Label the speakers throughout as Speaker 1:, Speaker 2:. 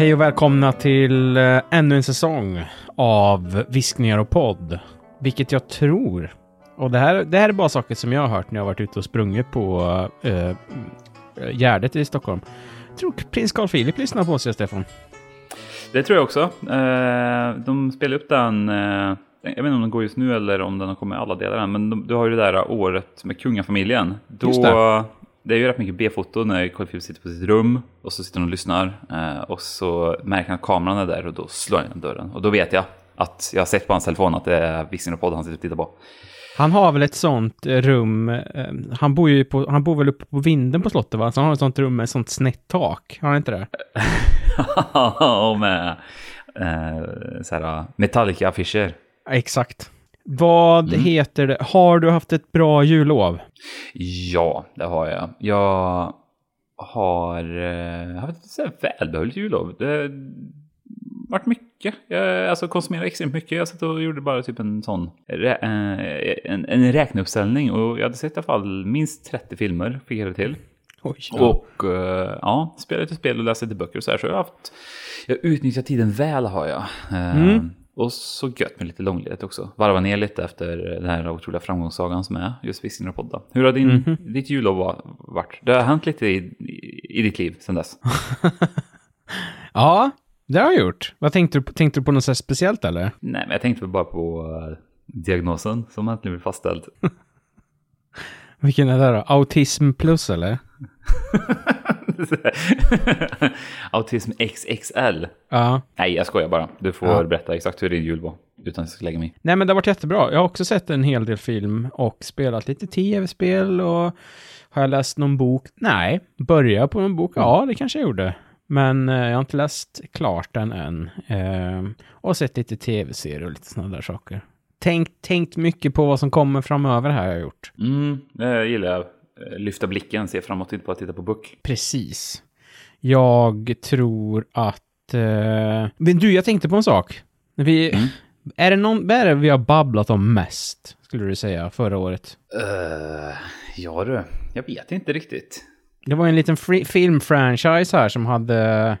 Speaker 1: Hej och välkomna till eh, ännu en säsong av Viskningar och podd. Vilket jag tror, och det här, det här är bara saker som jag har hört när jag har varit ute och sprungit på uh, Gärdet i Stockholm. Jag tror prins Carl Philip lyssnar på oss, Stefan.
Speaker 2: Det tror jag också. Uh, de spelar upp den, jag vet inte om den går just nu eller om den har kommit i alla delar än, men de, du har ju det där året med kungafamiljen. Då, det är ju rätt mycket B-foto när Carl sitter på sitt rum och så sitter han och lyssnar. Eh, och så märker han att kameran är där och då slår han igen dörren. Och då vet jag att jag har sett på hans telefon att det är Visning och podd han sitter och tittar på.
Speaker 1: Han har väl ett sånt eh, rum, eh, han bor ju på, han bor väl uppe på vinden på slottet va? Så han har ett sånt rum med ett sånt snett tak, har han inte det?
Speaker 2: och med eh, Metallica-affischer.
Speaker 1: Exakt. Vad mm. heter det? Har du haft ett bra jullov?
Speaker 2: Ja, det har jag. Jag har eh, haft ett välbehållet jullov. Det har varit mycket. Jag alltså, konsumerat extremt mycket. Jag satt och gjorde bara typ en sån eh, en, en räkneuppställning och jag hade sett i alla fall minst 30 filmer, fick jag till. Oj, ja. Och uh, ja, spelade lite spel och läste lite böcker och så här. Så jag har haft, jag utnyttjat tiden väl har jag. Mm. Och så gött med lite långledigt också. Varva ner lite efter den här otroliga framgångssagan som är just Viskning och podda. Hur har din, mm -hmm. ditt jullov varit? Det har hänt lite i, i ditt liv sedan dess.
Speaker 1: ja, det har jag gjort. Vad tänkte du, tänkte du på något speciellt eller?
Speaker 2: Nej, men jag tänkte bara på uh, diagnosen som äntligen blev fastställd.
Speaker 1: Vilken är det då? Autism plus eller?
Speaker 2: Autism XXL.
Speaker 1: Ja.
Speaker 2: Nej, jag skojar bara. Du får ja. berätta exakt hur din jul var. Utan att jag ska lägga mig
Speaker 1: Nej, men det har varit jättebra. Jag har också sett en hel del film och spelat lite tv-spel och har jag läst någon bok? Nej. Börja på en bok? Ja, det kanske jag gjorde. Men eh, jag har inte läst klart den än. Eh, och sett lite tv-serier och lite sådana där saker. Tänkt, tänkt mycket på vad som kommer framöver här har jag gjort.
Speaker 2: Mm, det gillar jag. Eh, lyfta blicken, se framåt, inte bara titta på Book.
Speaker 1: Precis. Jag tror att... Eh... Men du, jag tänkte på en sak. Vi... Mm. Är det någon... Vad är det vi har babblat om mest, skulle du säga, förra året?
Speaker 2: Uh, ja du, jag vet inte riktigt.
Speaker 1: Det var en liten filmfranchise här som hade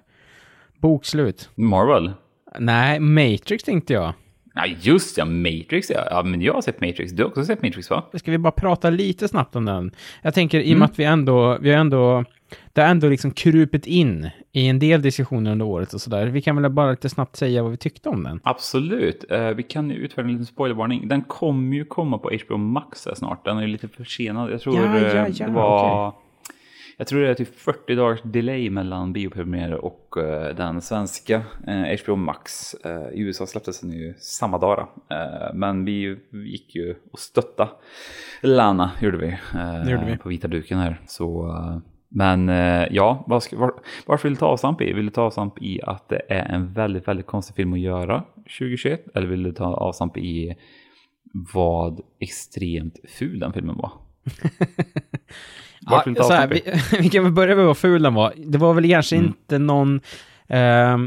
Speaker 1: bokslut.
Speaker 2: Marvel?
Speaker 1: Nej, Matrix tänkte jag.
Speaker 2: Ja, just ja, Matrix ja. ja. Men jag har sett Matrix. Du har också sett Matrix va?
Speaker 1: Ska vi bara prata lite snabbt om den? Jag tänker i och med mm. att vi ändå, vi ändå, det har ändå liksom krupit in i en del diskussioner under året och sådär. Vi kan väl bara lite snabbt säga vad vi tyckte om den?
Speaker 2: Absolut. Uh, vi kan ju utfärda en liten spoilervarning. Den kommer ju komma på HBO Max snart. Den är ju lite försenad. Jag tror ja, ja, eh, ja, det var... Okay jag tror det är typ 40 dagars delay mellan biopremiär och uh, den svenska uh, eh, HBO Max. Uh, I USA släpptes den ju samma dag. men vi gick ju och stötta Lana, gjorde vi. gjorde vi. På vita duken här. Så, men ja, ska, var, varför vill du ta avstamp i? Vill du ta avstamp i att det är en väldigt, väldigt konstig film att göra 2021? Eller vill du ta avstamp i vad extremt ful den filmen var?
Speaker 1: Ja, så här, vi, vi, kan väl börja med vad ful den var. Det var väl kanske mm. inte någon... Eh,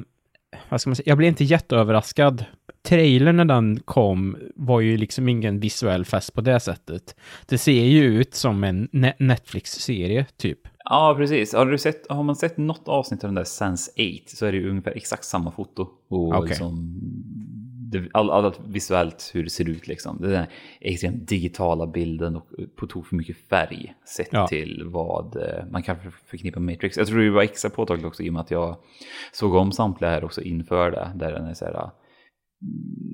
Speaker 1: vad ska man säga? Jag blev inte jätteöverraskad. Trailern när den kom var ju liksom ingen visuell fest på det sättet. Det ser ju ut som en Netflix-serie, typ.
Speaker 2: Ja, precis. Har, du sett, har man sett något avsnitt av den där Sense 8 så är det ju ungefär exakt samma foto. Och okay. liksom allt all, visuellt hur det ser ut liksom. Den där extremt digitala bilden och på tok för mycket färg sett ja. till vad eh, man kan förknippa med Matrix. Jag tror det var extra påtagligt också i och med att jag såg om samtliga här också inför det. Där den är så här,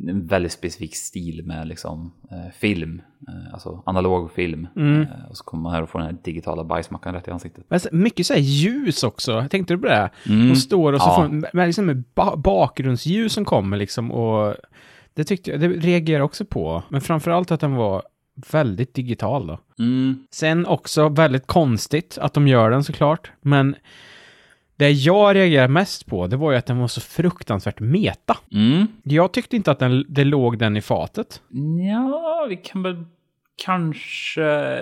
Speaker 2: en väldigt specifik stil med liksom, eh, film, eh, alltså analog film. Mm. Eh, och så kommer man här och får den här digitala bajsmackan rätt i ansiktet.
Speaker 1: Men mycket så här ljus också, tänkte du på det? Mm. De står och så ja. får med, med, liksom med ba bakgrundsljus som kommer liksom och det tyckte jag, det reagerar också på. Men framförallt att den var väldigt digital då. Mm. Sen också väldigt konstigt att de gör den såklart, men det jag reagerade mest på, det var ju att den var så fruktansvärt meta. Mm. Jag tyckte inte att den, det låg den i fatet.
Speaker 2: Ja, vi kan väl kanske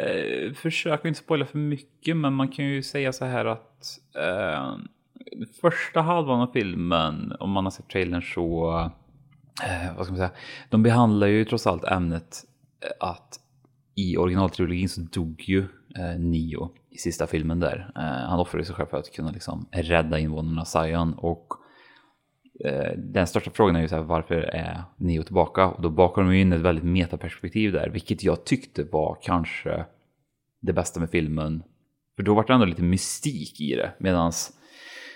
Speaker 2: försöka inte spoila för mycket, men man kan ju säga så här att eh, första halvan av filmen, om man har sett trailern så, eh, vad ska man säga, de behandlar ju trots allt ämnet att i originaltrilogin så dog ju eh, Neo i sista filmen där. Eh, han offrade sig själv för att kunna liksom rädda invånarna Zion och eh, den största frågan är ju så här, varför är Neo tillbaka? Och då bakar de ju in ett väldigt metaperspektiv där, vilket jag tyckte var kanske det bästa med filmen. För då var det ändå lite mystik i det, medan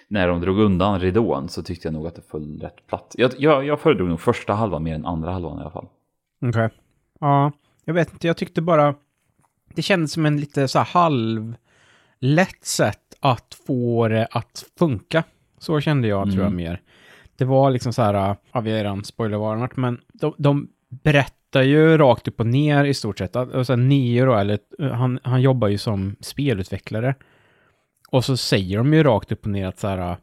Speaker 2: när de drog undan ridån så tyckte jag nog att det föll rätt platt. Jag, jag, jag föredrog nog första halvan mer än andra halvan i alla fall.
Speaker 1: Okej. Okay. Ja, jag vet inte, jag tyckte bara... Det kändes som en lite så här halv... Lätt sätt att få det att funka. Så kände jag, mm. tror jag, mm. mer. Det var liksom så här, ja, vi har redan spoilervarnat, men de, de berättar ju rakt upp och ner i stort sett. Sen Neo då, eller han, han jobbar ju som spelutvecklare. Och så säger de ju rakt upp och ner att så här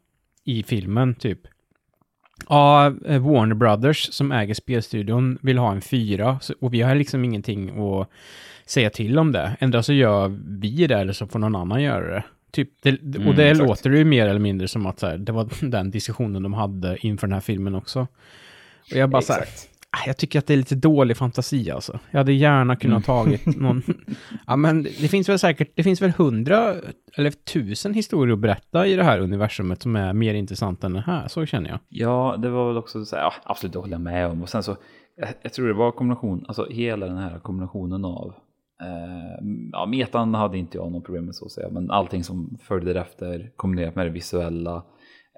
Speaker 1: i filmen typ. Ja, Warner Brothers som äger spelstudion vill ha en fyra och vi har liksom ingenting att säga till om det. Ändå så gör vi det eller så får någon annan göra det. Typ, det, och det mm, låter ju mer eller mindre som att så här, det var den diskussionen de hade inför den här filmen också. Och jag bara exakt. så här, Ah, jag tycker att det är lite dålig fantasi alltså. Jag hade gärna kunnat mm. tagit någon... ja, men det finns väl säkert, det finns väl hundra eller tusen historier att berätta i det här universumet som är mer intressant än det här, så känner jag.
Speaker 2: Ja, det var väl också så här, ja, absolut det håller jag med om. Och sen så, jag, jag tror det var kombination, alltså hela den här kombinationen av ja, metan hade inte jag någon problem med så att säga, men allting som följde därefter kombinerat med det visuella,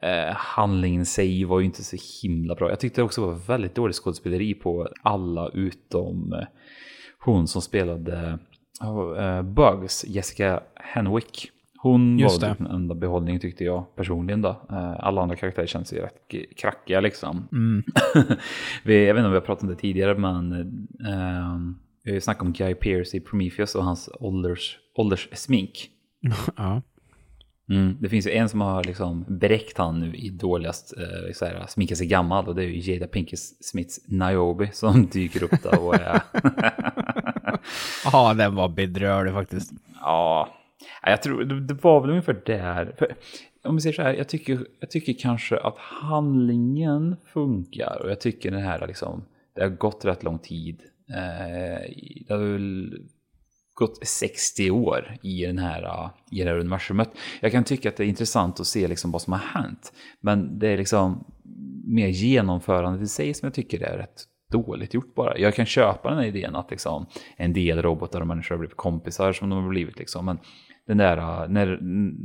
Speaker 2: Eh, handlingen i sig var ju inte så himla bra. Jag tyckte det också var väldigt dåligt skådespeleri på alla utom eh, hon som spelade eh, Bugs, Jessica Henwick. Hon Just var det. den enda behållningen tyckte jag personligen då. Eh, alla andra karaktärer känns ju rätt krackiga liksom. Mm. vi, jag vet inte om vi har pratat om det tidigare men eh, vi har ju snackat om Guy Pearce i Prometheus och hans ålders, ålderssmink. ja. Mm. Det finns ju en som har liksom bräckt han nu i dåligast eh, så här, sminka sig gammal och det är ju Jada Pinkett Smiths Niobe som dyker upp där och är...
Speaker 1: Ja, den var bedrövlig faktiskt.
Speaker 2: Ja, jag tror det var väl ungefär där. För, om vi säger så här, jag tycker, jag tycker kanske att handlingen funkar och jag tycker den här liksom, det har gått rätt lång tid. Eh, det har väl gått 60 år i, den här, i det här universumet. Jag kan tycka att det är intressant att se liksom vad som har hänt. Men det är liksom mer genomförandet i sig som jag tycker är rätt dåligt gjort bara. Jag kan köpa den här idén att liksom en del robotar och människor har blivit kompisar som de har blivit liksom. Men den där, när,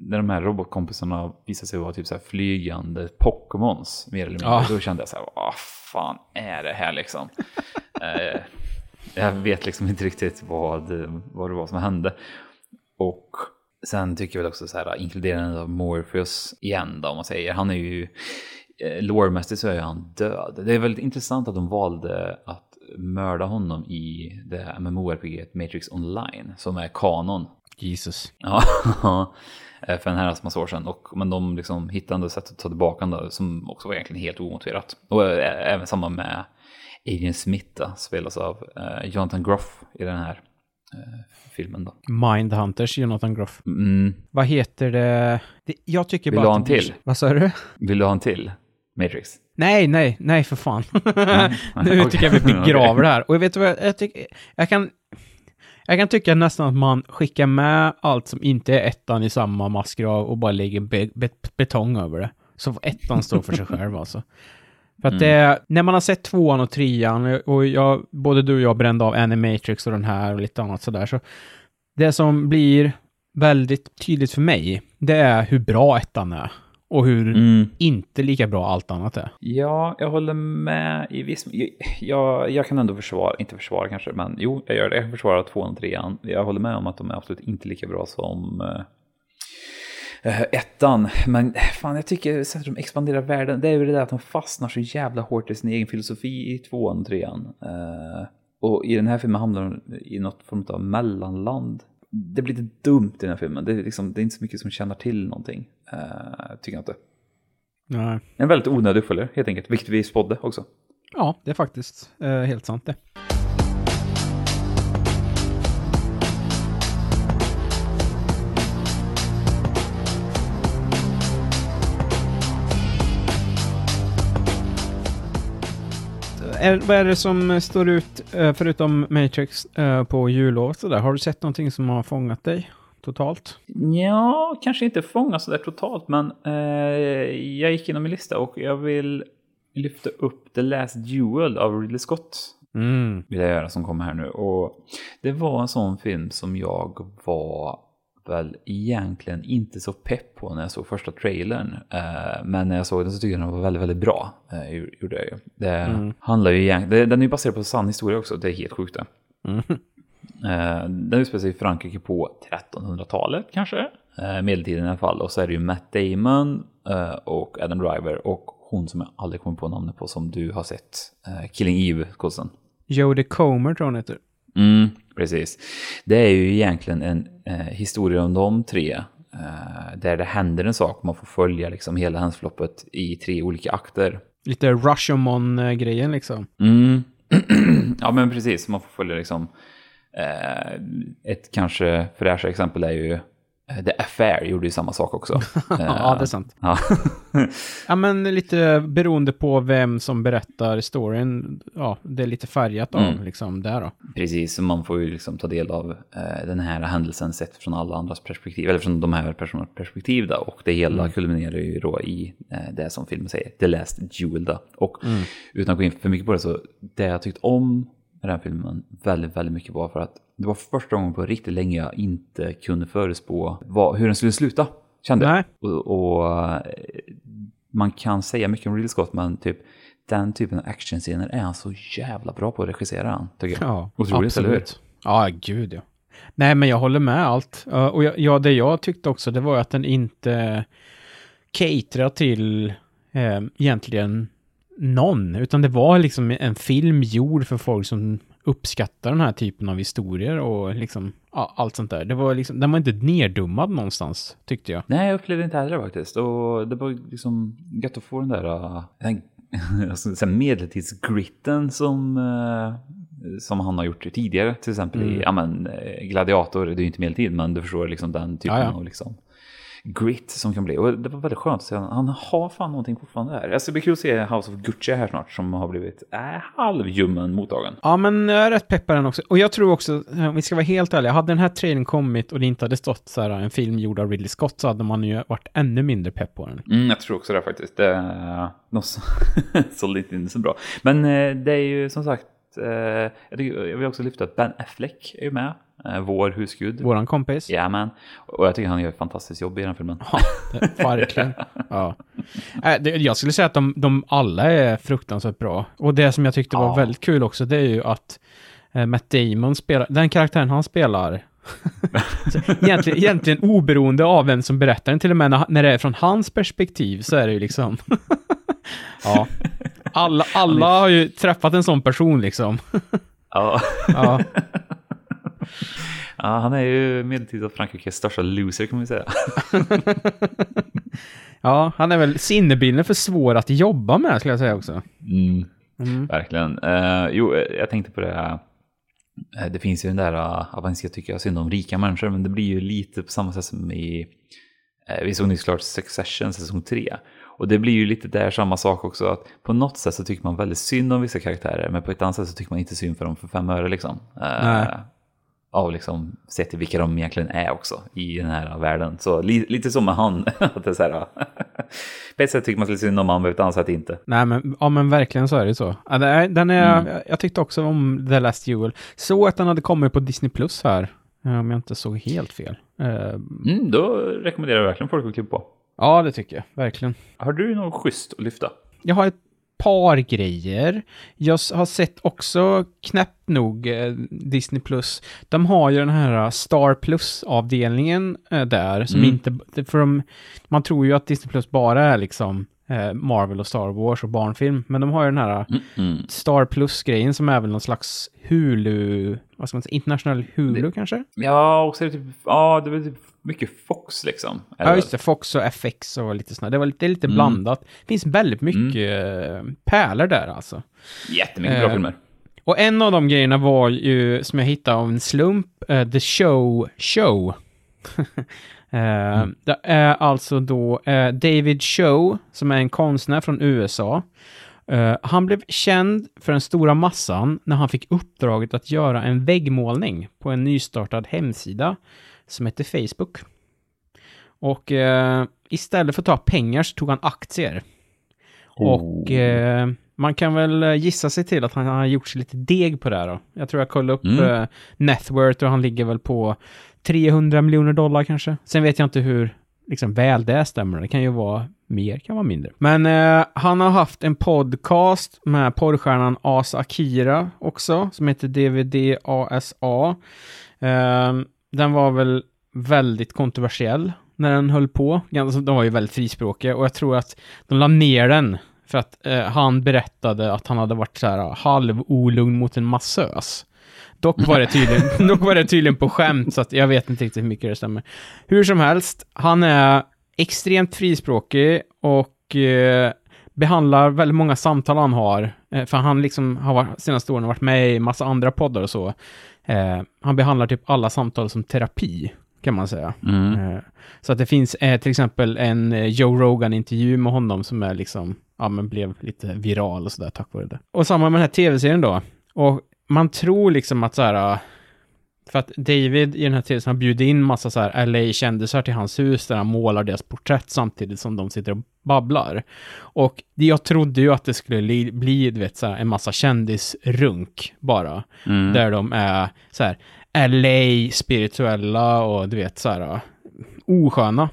Speaker 2: när de här robotkompisarna visar sig vara typ så flygande Pokémons mer eller mindre, ja. då kände jag så här, vad fan är det här liksom? eh, jag vet liksom inte riktigt vad, vad det var som hände. Och sen tycker jag väl också så här, inkluderandet av Morpheus igen då, om man säger. Han är ju, eh, loremässigt så är han död. Det är väldigt intressant att de valde att mörda honom i det MMORPG Matrix Online, som är kanon.
Speaker 1: Jesus.
Speaker 2: Ja, för den här massa år sedan. Och, men de liksom hittade sätt att ta tillbaka honom som också var egentligen helt omotiverat. Och äh, även samma med Adrian Smith spelas av uh, Jonathan Groff i den här uh, filmen då.
Speaker 1: Mindhunters, Jonathan Groff. Mm. Vad heter det? det jag tycker
Speaker 2: Vill bara... Vill du ha en till?
Speaker 1: Vad sa du?
Speaker 2: Vill du ha en till? Matrix?
Speaker 1: Nej, nej, nej för fan. Mm. nu okay. tycker jag vi begraver det här. Och jag vet vad jag, jag tycker, jag kan... Jag kan tycka nästan att man skickar med allt som inte är ettan i samma massgrav och bara lägger be, be, betong över det. Så får ettan stå för sig själv alltså. För att mm. det, när man har sett tvåan och trean, och jag, både du och jag brände av Animatrix och den här och lite annat sådär, så det som blir väldigt tydligt för mig, det är hur bra ettan är. Och hur mm. inte lika bra allt annat är.
Speaker 2: Ja, jag håller med i viss jag, jag, jag kan ändå försvara, inte försvara kanske, men jo, jag gör det. Jag försvarar tvåan och trean. Jag håller med om att de är absolut inte lika bra som uh, ettan. Men fan, jag tycker att de expanderar världen, det är ju det där att de fastnar så jävla hårt i sin egen filosofi i tvåan och trean. Uh, och i den här filmen hamnar de i något form av mellanland. Det blir lite dumt i den här filmen. Det är, liksom, det är inte så mycket som känner till någonting. Tycker jag inte.
Speaker 1: Nej.
Speaker 2: En väldigt onödig uppföljare helt enkelt, vilket vi spådde också.
Speaker 1: Ja, det är faktiskt helt sant det. Är, vad är det som står ut, eh, förutom Matrix, eh, på jullovet sådär? Har du sett någonting som har fångat dig totalt?
Speaker 2: Ja, kanske inte fångat sådär totalt, men eh, jag gick igenom min lista och jag vill lyfta upp The Last Duel av Ridley Scott.
Speaker 1: Mm.
Speaker 2: Vill jag göra som kommer här nu. Och det var en sån film som jag var väl egentligen inte så pepp på när jag såg första trailern. Eh, men när jag såg den så tyckte jag den var väldigt, väldigt bra. Eh, gjorde jag ju. Det mm. handlar ju egentligen, den är ju baserad på sann historia också, det är helt sjukt det. Mm. Eh, den utspelar sig i Frankrike på 1300-talet kanske. Medeltiden i alla fall. Och så är det ju Matt Damon och Adam Driver och hon som jag aldrig kommer på namnet på som du har sett. Killing Eve-kosten.
Speaker 1: Jodie Comer tror hon heter.
Speaker 2: Mm, precis. Det är ju egentligen en eh, historia om de tre. Eh, där det händer en sak, man får följa liksom hela händelseförloppet i tre olika akter.
Speaker 1: Lite Rashomon-grejen liksom.
Speaker 2: Mm. ja men precis, man får följa liksom. Eh, ett kanske fräscha exempel är ju The Affair gjorde ju samma sak också.
Speaker 1: ja, det är sant. Ja. ja, men lite beroende på vem som berättar storyn. Ja, det är lite färgat av mm. liksom där då.
Speaker 2: Precis, man får ju liksom ta del av eh, den här händelsen sett från alla andras perspektiv, eller från de här personernas perspektiv då. Och det hela mm. kulminerar ju då i eh, det som filmen säger, The Last Jewel då. Och mm. utan att gå in för mycket på det så, det jag tyckt om med den här filmen väldigt, väldigt mycket var för att det var första gången på riktigt länge jag inte kunde förespå vad, hur den skulle sluta. Kände jag. Och, och, eh, man kan säga mycket om Ridley Scott, men typ den typen av actionscener är han så jävla bra på att regissera han, tycker jag.
Speaker 1: Ja, Otroligt, absolut. Eller hur? Ja, gud ja. Nej, men jag håller med allt. Och jag, ja, det jag tyckte också, det var att den inte caterar till eh, egentligen någon, utan det var liksom en film gjord för folk som uppskattar den här typen av historier och liksom ja, allt sånt där. Det var liksom, den var inte neddummad någonstans, tyckte jag.
Speaker 2: Nej, jag upplevde inte heller faktiskt. Och det var liksom gött att få den där, uh, den, medeltidsgritten som, uh, som han har gjort tidigare. Till exempel mm. i ja, men, eh, Gladiator, det är ju inte medeltid, men du förstår liksom den typen ja, ja. av liksom grit som kan bli. Och det var väldigt skönt att se. Han har fan någonting fortfarande där. Alltså, det blir kul att se House of Gucci här snart som har blivit äh, halvljummen mottagen.
Speaker 1: Ja, men jag är rätt pepp på den också. Och jag tror också, om vi ska vara helt ärliga, hade den här trailern kommit och det inte hade stått så här en film gjord av Ridley Scott så hade man ju varit ännu mindre pepp på den.
Speaker 2: Mm, jag tror också det faktiskt. Det något sålde inte så bra. Men eh, det är ju som sagt, eh, jag vill också lyfta att Ben Affleck är ju med eh, vår husgud.
Speaker 1: Våran kompis.
Speaker 2: Ja, men Och jag tycker han gör ett fantastiskt jobb i den filmen.
Speaker 1: Ja, verkligen. ja. Det, jag skulle säga att de, de alla är fruktansvärt bra. Och det som jag tyckte var ja. väldigt kul också, det är ju att eh, Matt Damon spelar, den karaktären han spelar, egentligen, egentligen oberoende av vem som berättar den, till och med när, när det är från hans perspektiv så är det ju liksom... ja. Alla, alla har ju träffat en sån person liksom.
Speaker 2: ja. ja. Ja, han är ju medeltida Frankrikes största loser kan man säga.
Speaker 1: ja, han är väl sinnebilden för svår att jobba med skulle jag säga också.
Speaker 2: Mm, mm. Verkligen. Uh, jo, jag tänkte på det. Uh, det finns ju den där, uh, man ska tycka synd om rika människor, men det blir ju lite på samma sätt som i, uh, vi såg nyss klart Succession säsong 3. Och det blir ju lite där samma sak också, att på något sätt så tycker man väldigt synd om vissa karaktärer, men på ett annat sätt så tycker man inte synd för dem för fem öre liksom. Uh, av liksom, sett till vilka de egentligen är också i den här världen. Så li, lite som med han, att det är så här, på ett sätt tycker man lite synd om han, på ett annat sätt inte.
Speaker 1: Nej, men, ja, men verkligen så är det så. Den är, mm. Jag tyckte också om The Last Jewel. Så att den hade kommit på Disney Plus här, om jag inte såg helt fel.
Speaker 2: Eh, mm, då rekommenderar jag verkligen folk att klippa på.
Speaker 1: Ja, det tycker jag, verkligen.
Speaker 2: Har du något schysst att lyfta?
Speaker 1: Jag har ett par grejer. Jag har sett också knäppt nog eh, Disney Plus. De har ju den här Star Plus-avdelningen eh, där som mm. inte... För de, man tror ju att Disney Plus bara är liksom eh, Marvel och Star Wars och barnfilm. Men de har ju den här mm, mm. Star Plus-grejen som är väl någon slags Hulu, vad ska man säga, internationell Hulu
Speaker 2: det,
Speaker 1: kanske?
Speaker 2: Ja, och så är det typ, ja, det är typ mycket Fox liksom.
Speaker 1: Eller? Ja, just det, Fox och FX och lite sådär. Det, var lite, är lite mm. blandat. Det finns väldigt mycket mm. pärlor där alltså.
Speaker 2: Jättemycket bra eh, filmer.
Speaker 1: Och en av de grejerna var ju, som jag hittade av en slump, uh, The Show Show. Uh, mm. Det är alltså då uh, David Show, som är en konstnär från USA. Han blev känd för den stora massan när han fick uppdraget att göra en väggmålning på en nystartad hemsida som hette Facebook. Och istället för att ta pengar så tog han aktier. Oh. Och eh, man kan väl eh, gissa sig till att han har gjort sig lite deg på det här då. Jag tror jag kollade upp mm. eh, Networth och han ligger väl på 300 miljoner dollar kanske. Sen vet jag inte hur liksom väl det stämmer. Det kan ju vara mer, kan vara mindre. Men eh, han har haft en podcast med porrstjärnan Asa Akira också, som heter DVD ASA. Eh, den var väl väldigt kontroversiell när den höll på. De var ju väldigt frispråkiga och jag tror att de la ner den för att eh, han berättade att han hade varit så här halv olugn mot en massös. Dock var, det tydligen, dock var det tydligen på skämt, så att jag vet inte riktigt hur mycket det stämmer. Hur som helst, han är extremt frispråkig och eh, behandlar väldigt många samtal han har. Eh, för han liksom har senaste åren varit med i massa andra poddar och så. Eh, han behandlar typ alla samtal som terapi, kan man säga. Mm. Eh, så att det finns eh, till exempel en eh, Joe Rogan-intervju med honom som är liksom, ja men blev lite viral och sådär tack vare det. Och samma med den här tv-serien då. Och man tror liksom att så här, för att David i den här tv-serien har bjudit in massa så här LA-kändisar till hans hus där han målar deras porträtt samtidigt som de sitter och babblar. Och jag trodde ju att det skulle bli, du vet, så här, en massa kändisrunk bara. Mm. Där de är så här LA-spirituella och du vet så här osköna.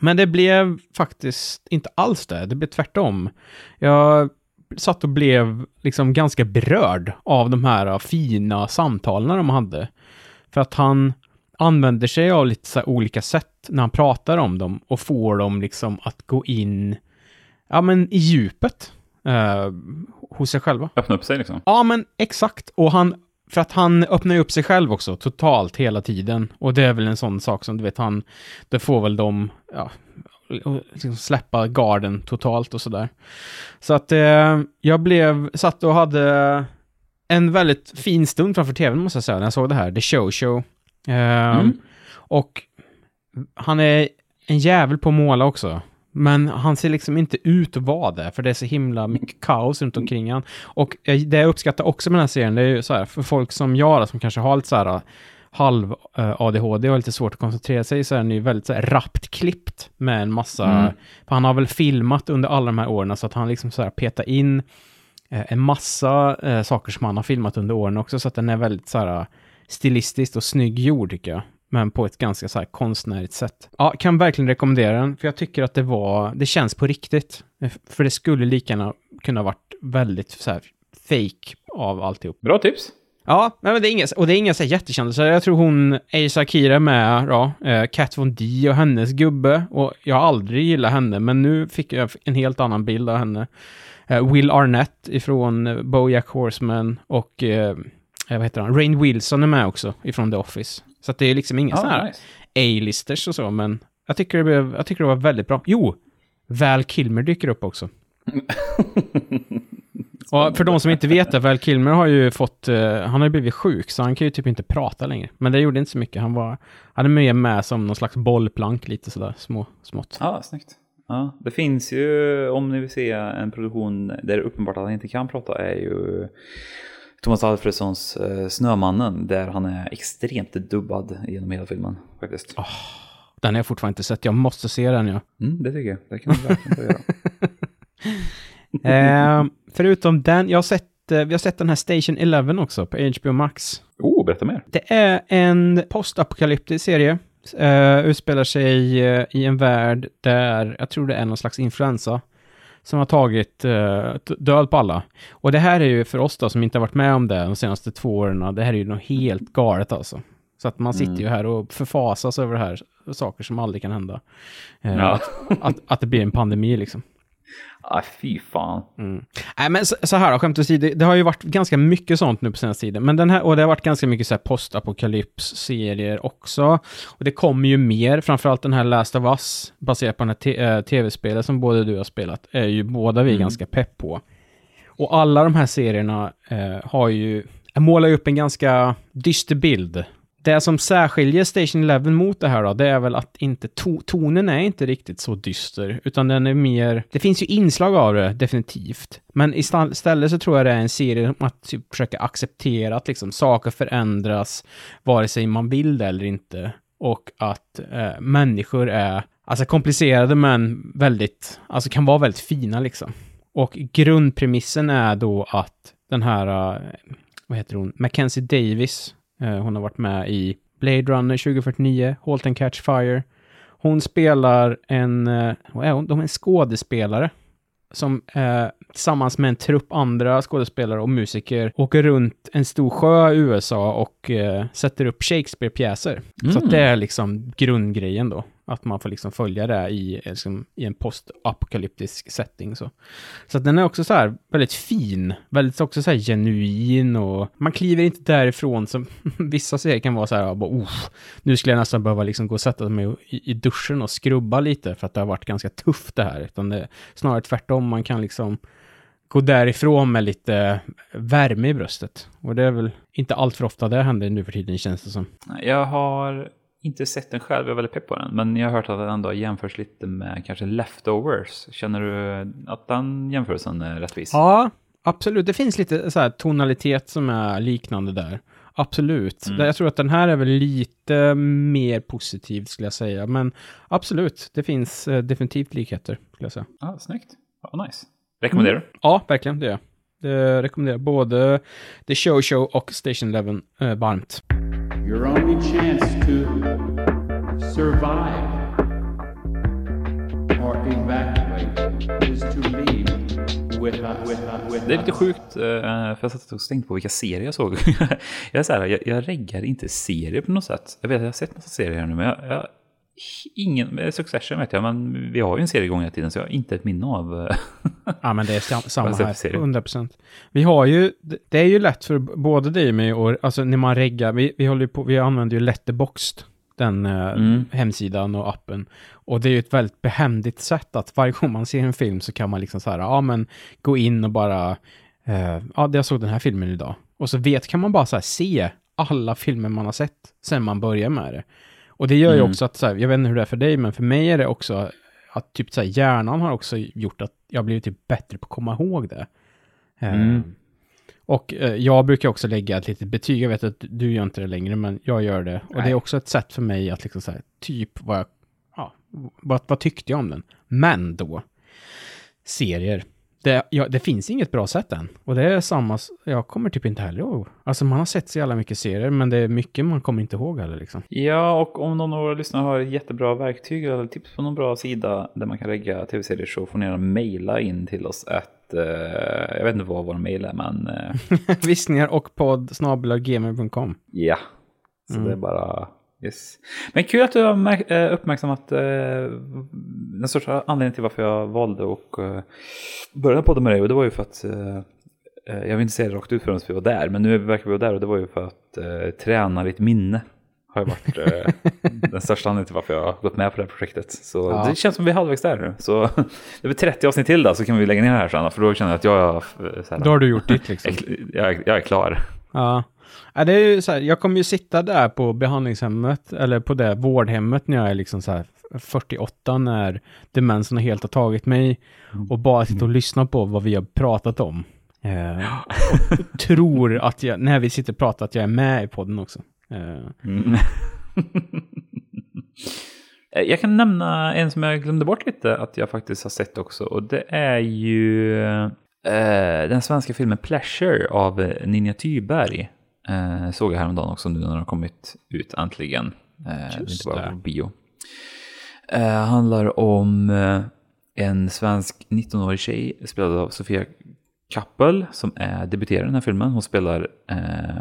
Speaker 1: Men det blev faktiskt inte alls det. Det blev tvärtom. Jag satt och blev liksom ganska berörd av de här fina samtalen de hade. För att han använder sig av lite så olika sätt när han pratar om dem och får dem liksom att gå in, ja men i djupet eh, hos sig själva.
Speaker 2: Öppna upp sig liksom?
Speaker 1: Ja men exakt. Och han, för att han öppnar upp sig själv också totalt hela tiden. Och det är väl en sån sak som du vet han, det får väl de, ja, liksom släppa garden totalt och sådär. Så att eh, jag blev, satt och hade en väldigt fin stund framför tvn måste jag säga, när jag såg det här, The Show Show. Eh, mm. Och han är en jävel på att måla också. Men han ser liksom inte ut att vara det, för det är så himla mycket kaos runt omkring han. Och eh, det jag uppskattar också med den här serien, det är ju så här, för folk som jag, som kanske har lite så här halv uh, ADHD och lite svårt att koncentrera sig så är den ju väldigt så här, rappt klippt med en massa, mm. för han har väl filmat under alla de här åren så att han liksom så här petar in uh, en massa uh, saker som han har filmat under åren också så att den är väldigt så här stilistiskt och snygg gjord tycker jag. Men på ett ganska så här konstnärligt sätt. Ja, kan verkligen rekommendera den, för jag tycker att det var, det känns på riktigt. För det skulle lika gärna kunna varit väldigt så här fake av alltihop.
Speaker 2: Bra tips!
Speaker 1: Ja, men det är inga, och det är inga så jättekändisar. Jag tror hon, Asa Akira med, ja, eh, Kat Von D och hennes gubbe. Och jag har aldrig gillat henne, men nu fick jag en helt annan bild av henne. Eh, Will Arnett ifrån Bojack Horseman och, eh, vad heter han, Rain Wilson är med också ifrån The Office. Så att det är liksom inga oh, sådana här nice. A-listers och så, men jag tycker, det blev, jag tycker det var väldigt bra. Jo, Val Kilmer dyker upp också. Och för de som inte vet det, Val Kilmer har ju fått, uh, han har ju blivit sjuk, så han kan ju typ inte prata längre. Men det gjorde inte så mycket, han var, hade mer med som någon slags bollplank lite sådär, små, smått.
Speaker 2: Ja, snyggt. Ja, det finns ju, om ni vill se en produktion där det är uppenbart att han inte kan prata, är ju Thomas Alfredssons uh, Snömannen, där han är extremt dubbad genom hela filmen, faktiskt. Oh,
Speaker 1: den har jag fortfarande inte sett, jag måste se den ja.
Speaker 2: Mm, det tycker jag, det kan du verkligen göra.
Speaker 1: eh, förutom den, jag har sett, eh, vi har sett den här Station 11 också på HBO Max.
Speaker 2: Oh, berätta mer.
Speaker 1: Det är en postapokalyptisk serie. Uh, utspelar sig uh, i en värld där, jag tror det är någon slags influensa, som har tagit uh, död på alla. Och det här är ju för oss då, som inte har varit med om det de senaste två åren, det här är ju något helt galet alltså. Så att man sitter mm. ju här och förfasas över det här, saker som aldrig kan hända. Ja. Att, att, att, det blir en pandemi liksom.
Speaker 2: Ah, fy fan.
Speaker 1: Mm. Nej, men så, så här då, skämt åsido, det, det har ju varit ganska mycket sånt nu på senaste tiden. Men den här, och det har varit ganska mycket så här postapokalyps-serier också. Och det kommer ju mer, framförallt den här Last of Us, baserat på den här äh, tv-spelet som både du har spelat, är ju båda vi mm. ganska pepp på. Och alla de här serierna äh, har ju, målar ju upp en ganska dyster bild det som särskiljer Station 11 mot det här då, det är väl att inte to tonen är inte riktigt så dyster, utan den är mer, det finns ju inslag av det, definitivt. Men istället så tror jag det är en serie om att typ försöka acceptera att liksom saker förändras, vare sig man vill det eller inte. Och att eh, människor är alltså komplicerade men väldigt, alltså kan vara väldigt fina liksom. Och grundpremissen är då att den här, eh, vad heter hon, Mackenzie Davis, hon har varit med i Blade Runner 2049, Halt and Catch Fire. Hon spelar en, uh, vad är hon? De är en skådespelare som eh, tillsammans med en trupp andra skådespelare och musiker åker runt en stor sjö i USA och eh, sätter upp Shakespeare-pjäser. Mm. Så det är liksom grundgrejen då. Att man får liksom följa det i, liksom, i en postapokalyptisk setting. Så. så att den är också så här väldigt fin, väldigt också så här genuin och man kliver inte därifrån som vissa serier kan vara så här, bara, oh, nu skulle jag nästan behöva liksom gå och sätta mig i, i duschen och skrubba lite för att det har varit ganska tufft det här. Utan det är snarare tvärtom, man kan liksom gå därifrån med lite värme i bröstet. Och det är väl inte allt för ofta det händer nu för tiden känns det som.
Speaker 2: Jag har inte sett den själv, jag är väldigt pepp på den. Men jag har hört att den ändå jämförs lite med kanske Leftovers. Känner du att den jämförelsen är rättvis?
Speaker 1: Ja, absolut. Det finns lite så tonalitet som är liknande där. Absolut. Mm. Jag tror att den här är väl lite mer positiv skulle jag säga. Men absolut, det finns eh, definitivt likheter skulle jag säga.
Speaker 2: Ja, ah, snyggt. Ja, nice. Rekommenderar du? Mm.
Speaker 1: Ja, verkligen. Det gör jag. Det rekommenderar både The Show Show och Station Eleven eh, varmt. Your only chance to survive
Speaker 2: or evacuate is to leave det är lite sjukt, eh, för jag satt och tänkte på vilka serier jag såg. jag, är så här, jag, jag reggar inte serier på något sätt. Jag vet att jag har sett massa serier här nu, men jag, jag ingen, Succession vet jag, men vi har ju en serie igång hela tiden, så jag har inte ett minne av...
Speaker 1: ja, men det är samma här, 100 procent. Vi har ju, det är ju lätt för både dig och mig, och, alltså när man reggar, vi, vi håller på, vi använder ju Letterboxd, den eh, mm. hemsidan och appen. Och det är ju ett väldigt behändigt sätt att varje gång man ser en film så kan man liksom så här, ja men gå in och bara, uh, ja jag såg den här filmen idag. Och så vet, kan man bara så här se alla filmer man har sett sen man börjar med det. Och det gör mm. ju också att, så här, jag vet inte hur det är för dig, men för mig är det också att typ så här, hjärnan har också gjort att jag har blivit typ bättre på att komma ihåg det. Eh, mm. Uh, och uh, jag brukar också lägga ett litet betyg, jag vet att du gör inte det längre, men jag gör det. Och Nej. det är också ett sätt för mig att liksom så här, typ vad jag, ja, vad, vad tyckte jag om den? Men då, serier det, ja, det finns inget bra sätt än. Och det är samma, jag kommer typ inte heller ihåg. Alltså man har sett så jävla mycket serier, men det är mycket man kommer inte ihåg heller liksom.
Speaker 2: Ja, och om någon av våra lyssnare har jättebra verktyg eller tips på någon bra sida där man kan lägga tv-serier så får ni gärna mejla in till oss att, uh, jag vet inte vad vår mejl är, men...
Speaker 1: Uh... Vissningar och podd gmail.com.
Speaker 2: Ja, så mm. det är bara Yes. Men kul att du har eh, uppmärksammat eh, den största anledningen till varför jag valde att eh, börja podda med dig. Och det var ju för att, jag vill inte säga det rakt ut förrän vi var där, men nu verkar vi vara där och det var ju för att träna ditt minne. Har ju varit den största anledningen till varför jag har gått med på det här projektet. Så ja. det känns som vi är halvvägs där nu. Så det blir 30 avsnitt till då, så kan vi lägga ner det här sen. För då känner jag att jag...
Speaker 1: Så här, då har du gjort ditt liksom.
Speaker 2: jag, jag är klar.
Speaker 1: Ja. Ja, det är ju så här, jag kommer ju sitta där på behandlingshemmet, eller på det vårdhemmet när jag är liksom så här 48, när demensen helt har tagit mig och bara sitta och lyssna på vad vi har pratat om. Eh, och tror att jag, när vi sitter och pratar, att jag är med i podden också. Eh. Mm.
Speaker 2: jag kan nämna en som jag glömde bort lite att jag faktiskt har sett också och det är ju eh, den svenska filmen Pleasure av Ninja Thyberg. Eh, såg jag häromdagen också nu när den har kommit ut äntligen. Eh, inte bara på bio. Eh, handlar om eh, en svensk 19-årig tjej spelad av Sofia Kappel som är debuterar i den här filmen. Hon spelar eh,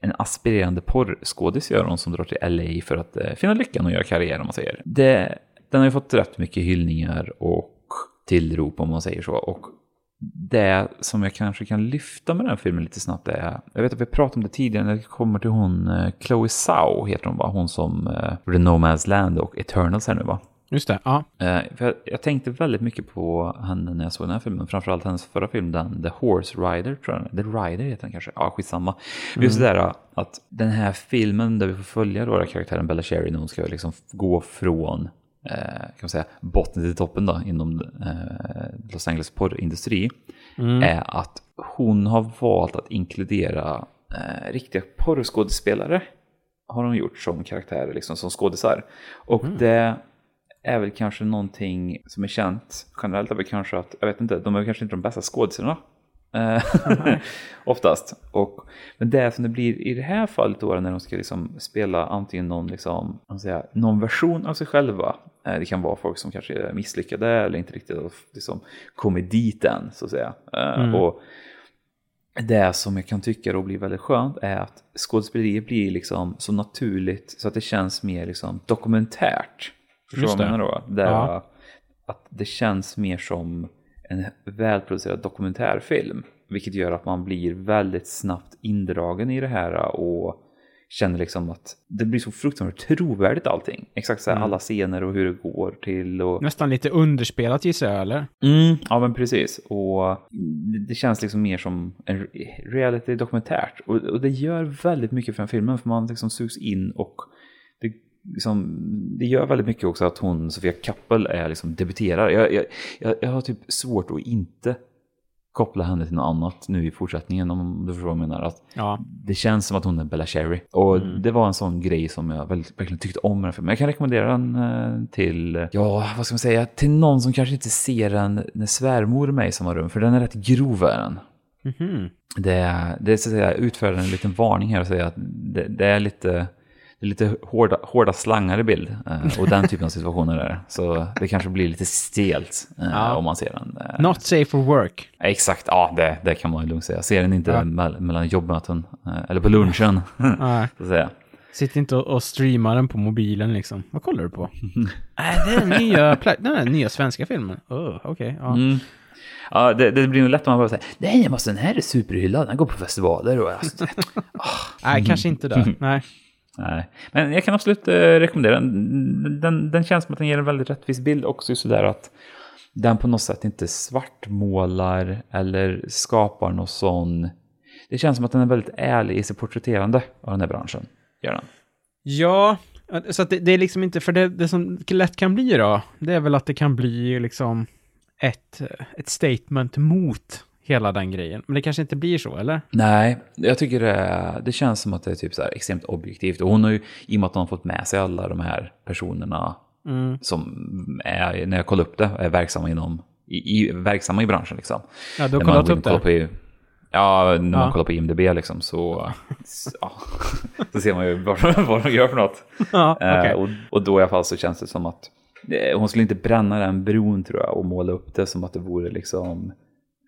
Speaker 2: en aspirerande porrskådis gör hon som drar till LA för att eh, finna lyckan och göra karriär om man säger. Det, den har ju fått rätt mycket hyllningar och tillrop om man säger så. Och det som jag kanske kan lyfta med den här filmen lite snabbt är, jag vet att vi pratade om det tidigare när det kommer till hon, eh, Chloe Zhao heter hon va, hon som uh, The No Man's Land och Eternals här nu va.
Speaker 1: Just det, ja.
Speaker 2: För jag, jag, tänkte väldigt mycket på henne när jag såg den här filmen, framförallt hennes förra film, den The Horse Rider tror jag, The Rider heter den kanske, ja skitsamma. Mm. Just det där att den här filmen där vi får följa då karaktären Bella Sherry när hon ska liksom gå från eh, kan man säga, botten till toppen då, inom eh, Los Angeles porrindustri mm. är att hon har valt att inkludera eh, riktiga porrskådespelare har hon gjort som karaktärer, liksom som skådisar. Och mm. det är väl kanske någonting som är känt generellt är väl kanske att, jag vet inte, de är kanske inte de bästa skådespelarna. Eh, oftast. Och, men det som det blir i det här fallet då när de ska liksom spela antingen någon, liksom, säga, någon version av sig själva. Eh, det kan vara folk som kanske är misslyckade eller inte riktigt liksom, kommit dit än så att säga. Eh, mm. Och det som jag kan tycka då blir väldigt skönt är att skådespeleriet blir liksom så naturligt så att det känns mer liksom dokumentärt. Förstår du vad jag menar då? Där ja. Att det känns mer som en välproducerad dokumentärfilm. Vilket gör att man blir väldigt snabbt indragen i det här och känner liksom att det blir så fruktansvärt trovärdigt allting. Exakt så här, mm. alla scener och hur det går till. Och...
Speaker 1: Nästan lite underspelat gissar jag, eller?
Speaker 2: Mm, ja men precis. Och det, känns liksom mer som en reality-dokumentärt. Och, och, det gör väldigt mycket för den filmen, för man liksom sugs in och liksom, det gör väldigt mycket också att hon, Sofia Kappel, är liksom debuterar. Jag, jag, jag, jag har typ svårt att inte koppla henne till något annat nu i fortsättningen om du förstår vad jag menar. Att ja. Det känns som att hon är Bella Cherry. Och mm. det var en sån grej som jag verkligen tyckte om den filmen. Jag kan rekommendera den eh, till, ja vad ska man säga, till någon som kanske inte ser den när svärmor är med i samma rum. För den är rätt grov är den. Mm -hmm. Det, det är så att säga, utfärdar en liten varning här och säger att det, det är lite det är lite hårda, hårda slangar i bild eh, och den typen av situationer är Så det kanske blir lite stelt eh, ja. om man ser den.
Speaker 1: Eh. Not safe for work.
Speaker 2: Exakt, ja det, det kan man ju lugnt säga. Ser den inte ja. mellan jobbmöten eller på lunchen. Ja. så att säga.
Speaker 1: Sitt inte och streama den på mobilen liksom. Vad kollar du på? Nej, det är den nya, den nya svenska filmen. Oh, okay, ja. Mm.
Speaker 2: Ja, det, det, blir nog lätt om man bara säger nej, måste, den här är superhyllad, den går på festivaler och... Alltså,
Speaker 1: oh. Nej, kanske inte där. Nej.
Speaker 2: Nej, men jag kan absolut eh, rekommendera den. den. Den känns som att den ger en väldigt rättvis bild också sådär att den på något sätt inte svartmålar eller skapar någon sån... Det känns som att den är väldigt ärlig i sitt porträtterande av den här branschen. Gör den.
Speaker 1: Ja, så att det, det, är liksom inte, för det, det som lätt kan bli då, det är väl att det kan bli liksom ett, ett statement mot hela den grejen. Men det kanske inte blir så, eller?
Speaker 2: Nej, jag tycker det, det känns som att det är typ så extremt objektivt. Och hon har ju, i och med att hon har fått med sig alla de här personerna mm. som är, när jag kollar upp det, är verksamma inom, i, i verksamma i branschen liksom.
Speaker 1: Ja, du har kollat upp det?
Speaker 2: På, ja, när man kollar på IMDB liksom så, ja, så ser man ju vad, vad de gör för något. Ja, okay. eh, och, och då i alla fall så känns det som att hon skulle inte bränna den bron tror jag och måla upp det som att det vore liksom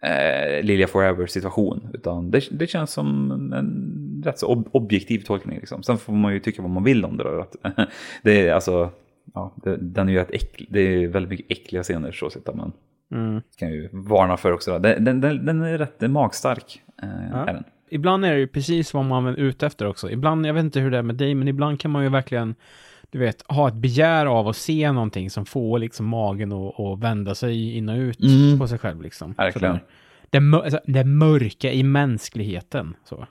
Speaker 2: eh, Lilia Forever situation. Utan det, det känns som en rätt så ob objektiv tolkning. Liksom. Sen får man ju tycka vad man vill om det. Då, att, det är alltså, ja, det, den är ju äckl, det är väldigt mycket äckliga scener så sett. Men mm. kan ju varna för också. Den, den, den, är rätt magstark. Eh, ja. är den.
Speaker 1: Ibland är det ju precis vad man är ute efter också. Ibland, jag vet inte hur det är med dig, men ibland kan man ju verkligen du vet, ha ett begär av att se någonting som får liksom magen att vända sig in och ut mm. på sig själv liksom.
Speaker 2: Verkligen.
Speaker 1: Det, alltså, det mörka i mänskligheten. Så.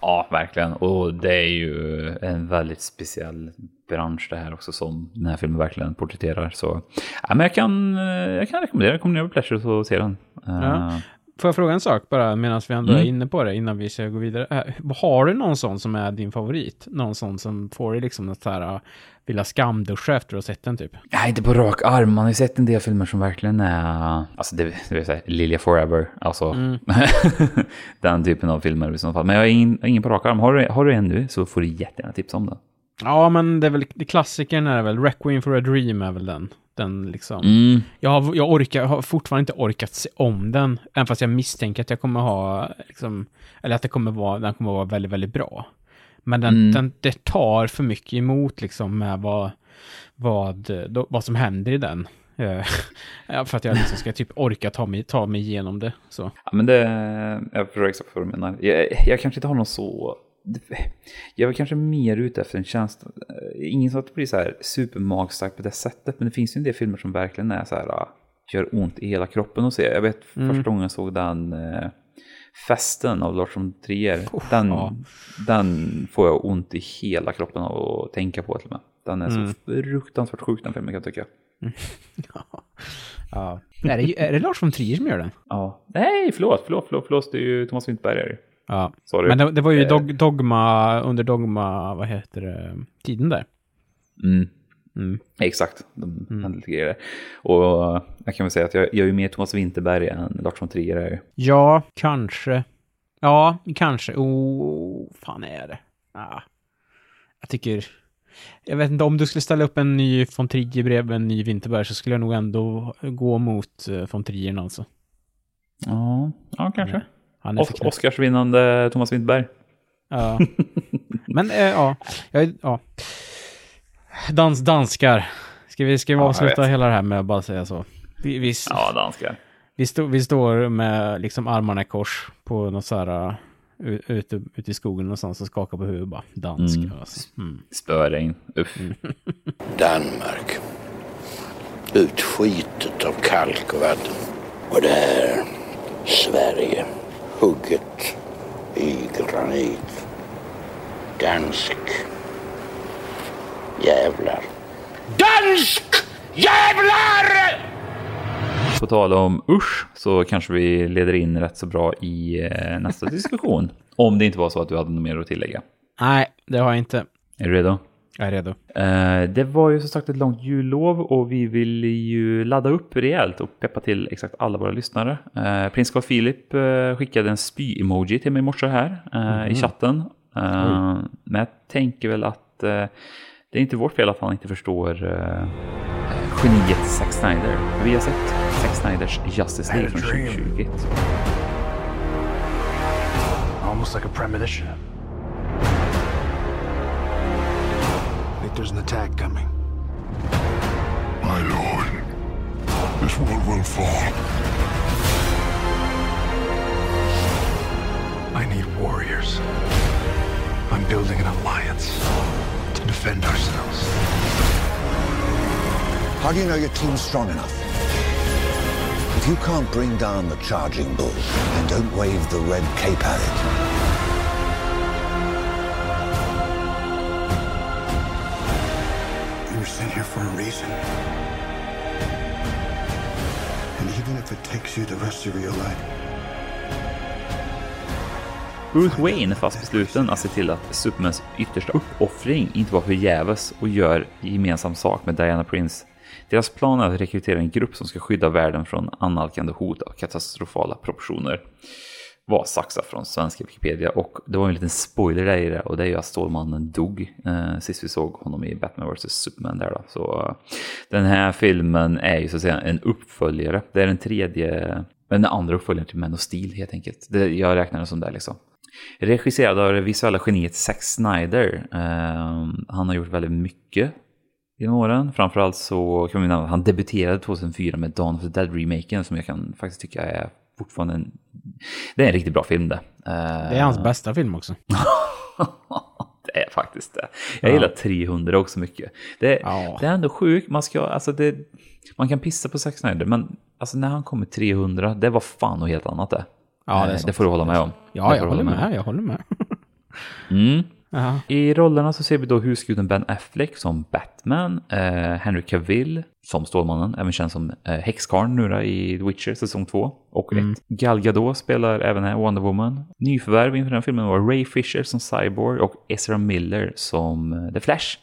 Speaker 2: Ja, verkligen. Och det är ju en väldigt speciell bransch det här också som den här filmen verkligen porträtterar. Så ja, men jag, kan, jag kan rekommendera på Pleasure och se den. Ja.
Speaker 1: Får jag fråga en sak bara medan vi ändå mm. är inne på det innan vi ska gå vidare? Äh, har du någon sån som är din favorit? Någon sån som får dig liksom att här, äh, vilja skamduscha efter att ha sett den typ?
Speaker 2: Nej, inte på rak arm. Man har ju sett en del filmer som verkligen är, alltså det, det vill säga Lilia Forever, alltså mm. den typen av filmer i så fall. Men jag har ingen, ingen på rak arm. Har du, har du en nu så får du jättegärna tipsa om den.
Speaker 1: Ja, men det är väl, klassikern är väl Requiem for a Dream är väl den. Den liksom. Mm. Jag, har, jag orkar, har fortfarande inte orkat se om den, även fast jag misstänker att jag kommer ha, liksom, eller att det kommer vara, den kommer vara väldigt, väldigt bra. Men den, mm. den, det tar för mycket emot liksom med vad, vad, vad som händer i den. Eh, för att jag liksom ska typ orka ta mig, ta mig igenom det. Så.
Speaker 2: Ja, men det, jag förstår exakt vad du menar. Jag, jag kanske inte har någon så jag är kanske mer ute efter en känsla. Eh, ingen som att det blir så här supermagstark på det sättet. Men det finns ju en del filmer som verkligen är så här. Ah, gör ont i hela kroppen att se. Jag vet mm. första gången jag såg den eh, Festen av Lars von Trier. Oh, den, ja. den får jag ont i hela kroppen av att tänka på till och med. Den är mm. så fruktansvärt sjuk den filmen kan jag tycka.
Speaker 1: ja. ja. Är, det, är det Lars von Trier som gör den?
Speaker 2: Ja. Nej, förlåt, förlåt, förlåt, förlåt. det är ju Thomas Winterberg.
Speaker 1: Ja, Sorry. men det, det, var ju eh. dog, Dogma, under Dogma, vad heter det, tiden där.
Speaker 2: Mm. Mm. Exakt, de mm. lite grejer. Och jag kan väl säga att jag, jag är ju mer Thomas Winterberg än Lars von Trier är
Speaker 1: Ja, kanske. Ja, kanske. Oh, fan är det? Ah. Jag tycker... Jag vet inte, om du skulle ställa upp en ny von Trier bredvid en ny Winterberg så skulle jag nog ändå gå mot uh, von Trier alltså.
Speaker 2: Ja, ja kanske. Han är Oscarsvinnande Thomas Winterberg.
Speaker 1: Ja. Men äh, ja, jag, ja. Dans, danskar. Ska vi, ska vi ja, avsluta hela det här med att bara säga så?
Speaker 2: Vi, vi, ja, danskar.
Speaker 1: Vi, stå, vi står med liksom armarna i kors på något så här ute, ute i skogen någonstans och skakar på huvudet bara. Danskar mm. alltså.
Speaker 2: Mm. Spöregn. Uff. Mm.
Speaker 3: Danmark. Utskitet av kalk och vatten. Och det här Sverige. Hugget i granit. Dansk jävlar. Dansk jävlar!
Speaker 2: På tal om usch så kanske vi leder in rätt så bra i eh, nästa diskussion. Om det inte var så att du hade något mer att tillägga.
Speaker 1: Nej, det har jag inte.
Speaker 2: Är du redo?
Speaker 1: Jag är redo.
Speaker 2: Eh, det var ju som sagt ett långt jullov och vi vill ju ladda upp rejält och peppa till exakt alla våra lyssnare. Eh, Prins Carl Philip eh, skickade en spy-emoji till mig i morse här mm. i chatten. men jag tänker väl att det är inte vårt fel att han inte förstår geniet Zack Snyder. Vi har sett Zack Snyders Justice League från 2020. Almost like a premonition. Think there's an attack coming. My lord, this world will fall. I need warriors. I'm building an alliance to defend ourselves.
Speaker 3: How do you know your team's strong enough? If you can't bring down the charging bull, then don't wave the red cape at it. For a reason. And even if it takes you the rest of your life.
Speaker 2: Bruce Wayne är fast besluten att se till att Supermans yttersta uppoffring inte var förgäves och gör gemensam sak med Diana Prince. Deras plan är att rekrytera en grupp som ska skydda världen från annalkande hot av katastrofala proportioner var Saxa från svenska Wikipedia och det var en liten spoiler där i det och det är ju att Stålmannen dog eh, sist vi såg honom i Batman vs Superman där då. Så eh, den här filmen är ju så att säga en uppföljare. Det är den tredje, den andra uppföljaren till Man of Steel helt enkelt. Det, jag räknar det som det liksom. Regisserad av det visuella geniet Zack Snyder. Eh, han har gjort väldigt mycket genom åren. Framförallt så kan vi nämna att han debuterade 2004 med Dawn of the Dead-remaken som jag kan faktiskt tycka är fortfarande en... Det är en riktigt bra film det.
Speaker 1: Det är hans bästa film också.
Speaker 2: det är faktiskt det. Jag ja. gillar 300 också mycket. Det, ja. det är ändå sjukt, man ska, alltså det, man kan pissa på Zack Snyder, men alltså när han kom med 300, det var fan något helt annat det. Ja, det, eh, det får du hålla med om.
Speaker 1: Ja, jag håller med. med, jag håller med.
Speaker 2: mm. Aha. I rollerna så ser vi då husguden Ben Affleck som Batman, eh, Henry Cavill som Stålmannen, även känd som eh, Häxkarn nu då, i The Witcher säsong 2 och mm. Gal Gadot spelar även här Wonder Woman. Nyförvärv inför den filmen var Ray Fisher som Cyborg och Ezra Miller som eh, The Flash.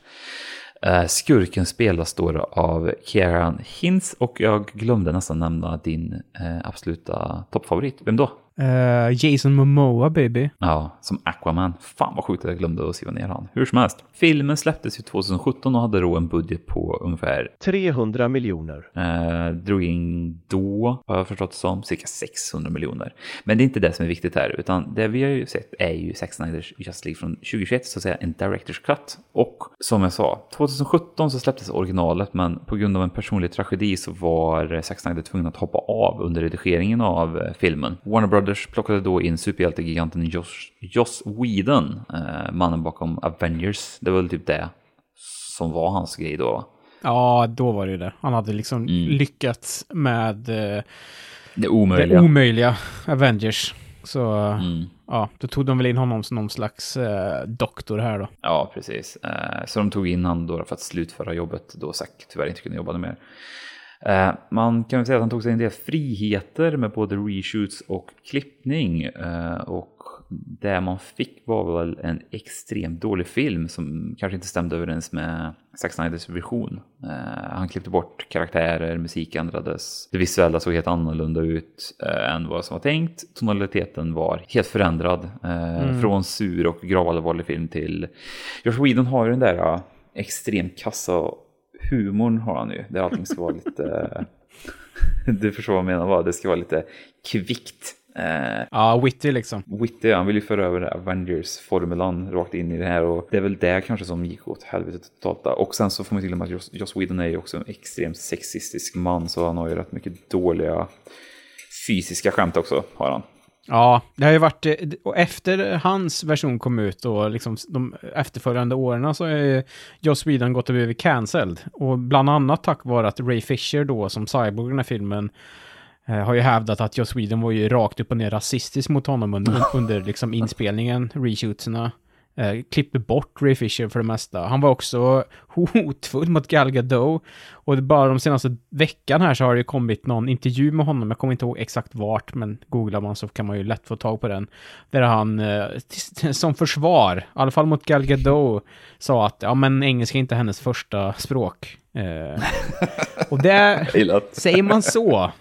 Speaker 2: Uh, skurken spelas då av Kieran Hintz och jag glömde nästan nämna din uh, absoluta toppfavorit. Vem då?
Speaker 1: Uh, Jason Momoa baby.
Speaker 2: Ja, som Aquaman. Fan vad sjukt att jag glömde att skriva ner han. Hur som helst. Filmen släpptes ju 2017 och hade då en budget på ungefär
Speaker 4: 300 miljoner.
Speaker 2: Uh, drog in då, har jag förstått det som, cirka 600 miljoner. Men det är inte det som är viktigt här, utan det vi har ju sett är ju Zack Snyders Just League från 2021, så att säga en Directors Cut. Och som jag sa, 2017 så släpptes originalet, men på grund av en personlig tragedi så var Zack Snyder tvungen att hoppa av under redigeringen av eh, filmen. Warner Brothers Brothers plockade då in superhjältegiganten Joss, Joss Whedon, eh, mannen bakom Avengers. Det var väl typ det som var hans grej då.
Speaker 1: Ja, då var det ju det. Han hade liksom mm. lyckats med eh,
Speaker 2: det, omöjliga.
Speaker 1: det omöjliga Avengers. Så mm. ja, då tog de väl in honom som någon slags eh, doktor här då.
Speaker 2: Ja, precis. Eh, så de tog in honom då för att slutföra jobbet då Zack tyvärr inte kunde jobba mer. Eh, man kan säga att han tog sig en del friheter med både reshoots och klippning. Eh, och det man fick var väl en extremt dålig film som kanske inte stämde överens med Zack Snyders vision. Uh, han klippte bort karaktärer, musik ändrades, det visuella såg helt annorlunda ut än vad som var tänkt. Tonaliteten var helt förändrad. Mm. Från sur och gravallvarlig film till... Josh Whedon har ju den där extremt kassa humorn har han ju, där allting ska vara lite... du förstår vad jag menar, va? det ska vara lite kvickt.
Speaker 1: Eh, ja, Witty liksom.
Speaker 2: Witty, han vill ju föra över Avengers-formulan rakt in i det här och det är väl det kanske som gick åt helvete totalt. Och sen så får man till och med att Joss, Joss Whedon är ju också en extremt sexistisk man så han har ju rätt mycket dåliga fysiska skämt också, har han.
Speaker 1: Ja, det har ju varit, och efter hans version kom ut och liksom de efterföljande åren så har ju Joss Whedon gått och blivit cancelled. Och bland annat tack vare att Ray Fisher då, som Cyborg i den här filmen, eh, har ju hävdat att Joss Whedon var ju rakt upp och ner rasistisk mot honom under, under liksom inspelningen, reshootsarna eh, klippte bort Ray Fisher för det mesta. Han var också hotfull mot Gal Gadot. Och bara de senaste veckan här så har det kommit någon intervju med honom. Jag kommer inte ihåg exakt vart, men googlar man så kan man ju lätt få tag på den. Där han eh, som försvar, i alla fall mot Gal Gadot, sa att ja men engelska är inte hennes första språk. Eh, och det, säger man så,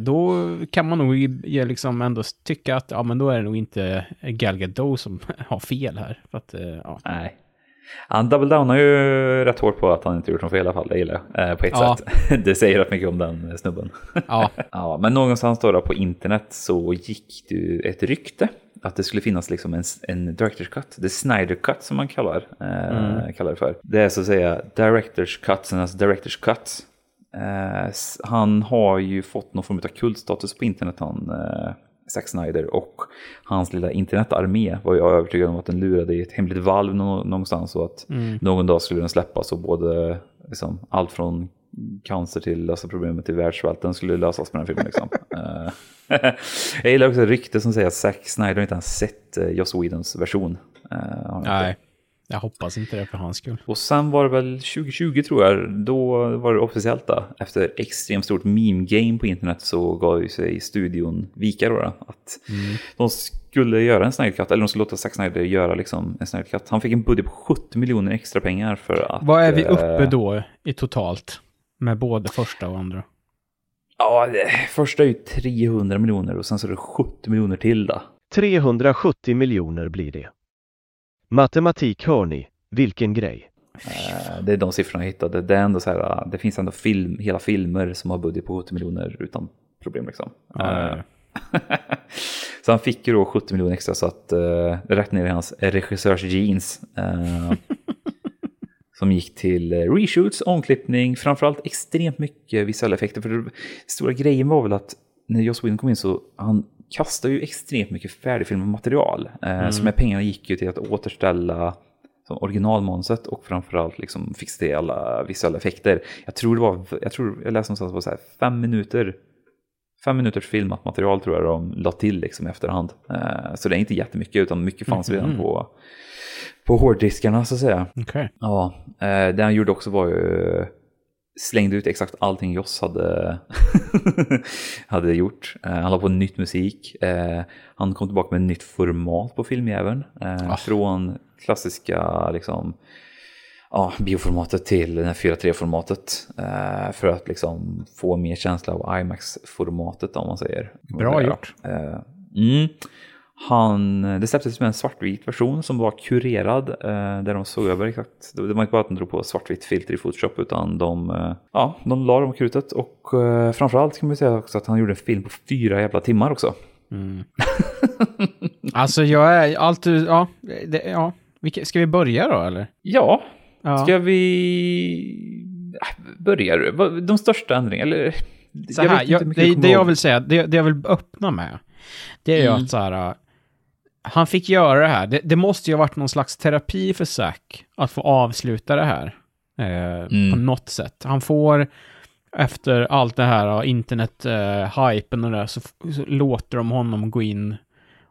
Speaker 1: då kan man nog liksom ändå tycka att ja, men då är det nog inte Gal Gadot som har fel här. För att, eh, ja.
Speaker 2: Nej. Han double downar ju rätt hårt på att han inte gjort något fel i alla fall, det gillar jag. Eh, på ett ja. sätt. det säger rätt mycket om den snubben. Ja. ja. Men någonstans då, då på internet så gick det ett rykte att det skulle finnas liksom en, en director's cut, the Snyder cut som man kallar, eh, mm. kallar det för. Det är så att säga director's cut, alltså director's cut Eh, han har ju fått någon form av kultstatus på internet, han eh, Zack Snyder. Och hans lilla internetarmé var jag övertygad om att den lurade i ett hemligt valv någonstans. Och att mm. någon dag skulle den släppas och både liksom, allt från cancer till lösa problemet till världssvälten skulle lösas med den filmen. Liksom. Eh, jag gillar också rykte som säger att Zack Snyder inte ens sett uh, Joss Whedons version.
Speaker 1: Nej. Jag hoppas inte det för hans skull.
Speaker 2: Och sen var det väl 2020 tror jag, då var det officiellt då. Efter extremt stort meme-game på internet så gav ju sig studion vika då. då att mm. de skulle göra en Snyder Cut, eller de skulle låta Zack Snyder göra liksom en Snyder Cut. Han fick en budget på 70 miljoner extra pengar för att...
Speaker 1: Vad är vi uppe eh, då i totalt? Med både första och andra?
Speaker 2: Ja, det, första är ju 300 miljoner och sen så är det 70 miljoner till då.
Speaker 4: 370 miljoner blir det. Matematik hör ni, vilken grej.
Speaker 2: Uh, det är de siffrorna jag hittade. Det, är ändå så här, uh, det finns ändå film, hela filmer som har budget på 70 miljoner utan problem. Liksom. Uh, så han fick ju då 70 miljoner extra så att uh, rätt ner i hans regissörs jeans. som gick till reshoots, omklippning, framförallt extremt mycket visuella effekter. För det stora grejen var väl att när Joss Whedon kom in så han kastar ju extremt mycket färdigfilmat material. Eh, mm. Så med pengarna gick ju till att återställa originalmanuset och framförallt liksom fixa till alla visuella effekter. Jag tror det var, jag tror jag läste någonstans på så här fem minuter fem minuters filmat material tror jag de la till liksom i efterhand. Eh, så det är inte jättemycket utan mycket fanns mm. redan på, på hårddiskarna så att säga.
Speaker 1: Okay.
Speaker 2: Ja, eh, det han gjorde också var ju slängde ut exakt allting Joss hade, hade gjort. Uh, han la på nytt musik. Uh, han kom tillbaka med nytt format på filmjäveln. Uh, ah. Från klassiska liksom, ja, bioformatet till det här 4.3-formatet. för att liksom få mer känsla av IMAX-formatet om man säger.
Speaker 1: Bra gjort.
Speaker 2: Mm. Han, det släpptes med en svartvit version som var kurerad eh, där de såg över exakt. Det var inte bara att de drog på svartvitt filter i Photoshop utan de, eh, ja, de la dem krutet och eh, framförallt kan man säga också att han gjorde en film på fyra jävla timmar också. Mm.
Speaker 1: alltså jag är alltid, ja, det, ja. Ska vi börja då eller?
Speaker 2: Ja, ja. ska vi börja? De största ändringarna, eller?
Speaker 1: Så här, jag jag, det, det jag vill säga, det, det jag vill öppna med, det är ju mm. att så här, han fick göra det här. Det, det, måste ju ha varit någon slags terapi för Zack att få avsluta det här. Eh, mm. På något sätt. Han får, efter allt det här, internet-hypen eh, och det, så, så, låter de honom gå in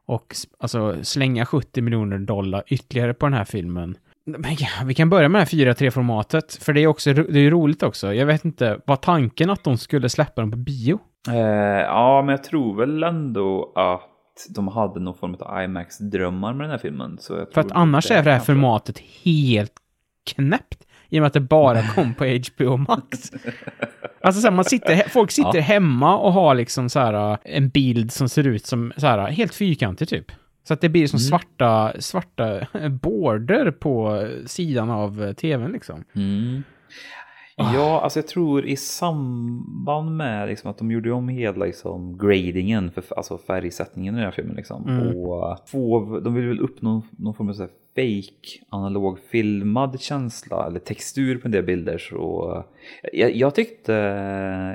Speaker 1: och alltså, slänga 70 miljoner dollar ytterligare på den här filmen. Men ja, vi kan börja med det här 4.3-formatet, för det är också det är roligt också. Jag vet inte, var tanken att de skulle släppa dem på bio?
Speaker 2: Eh, ja, men jag tror väl ändå att de hade någon form av IMAX-drömmar med den här filmen.
Speaker 1: För att annars är det här formatet helt knäppt. I och med att det bara kom på HBO Max. Alltså så här, man sitter, folk sitter ja. hemma och har liksom så här en bild som ser ut som så här helt fyrkantig typ. Så att det blir som mm. svarta, svarta border på sidan av tvn liksom.
Speaker 2: Mm. Ja, alltså jag tror i samband med liksom att de gjorde om hela liksom gradingen, för, alltså färgsättningen i den här filmen liksom. Mm. Och få, de vill väl uppnå någon form av så fake analog filmad känsla eller textur på en del bilder så jag, jag tyckte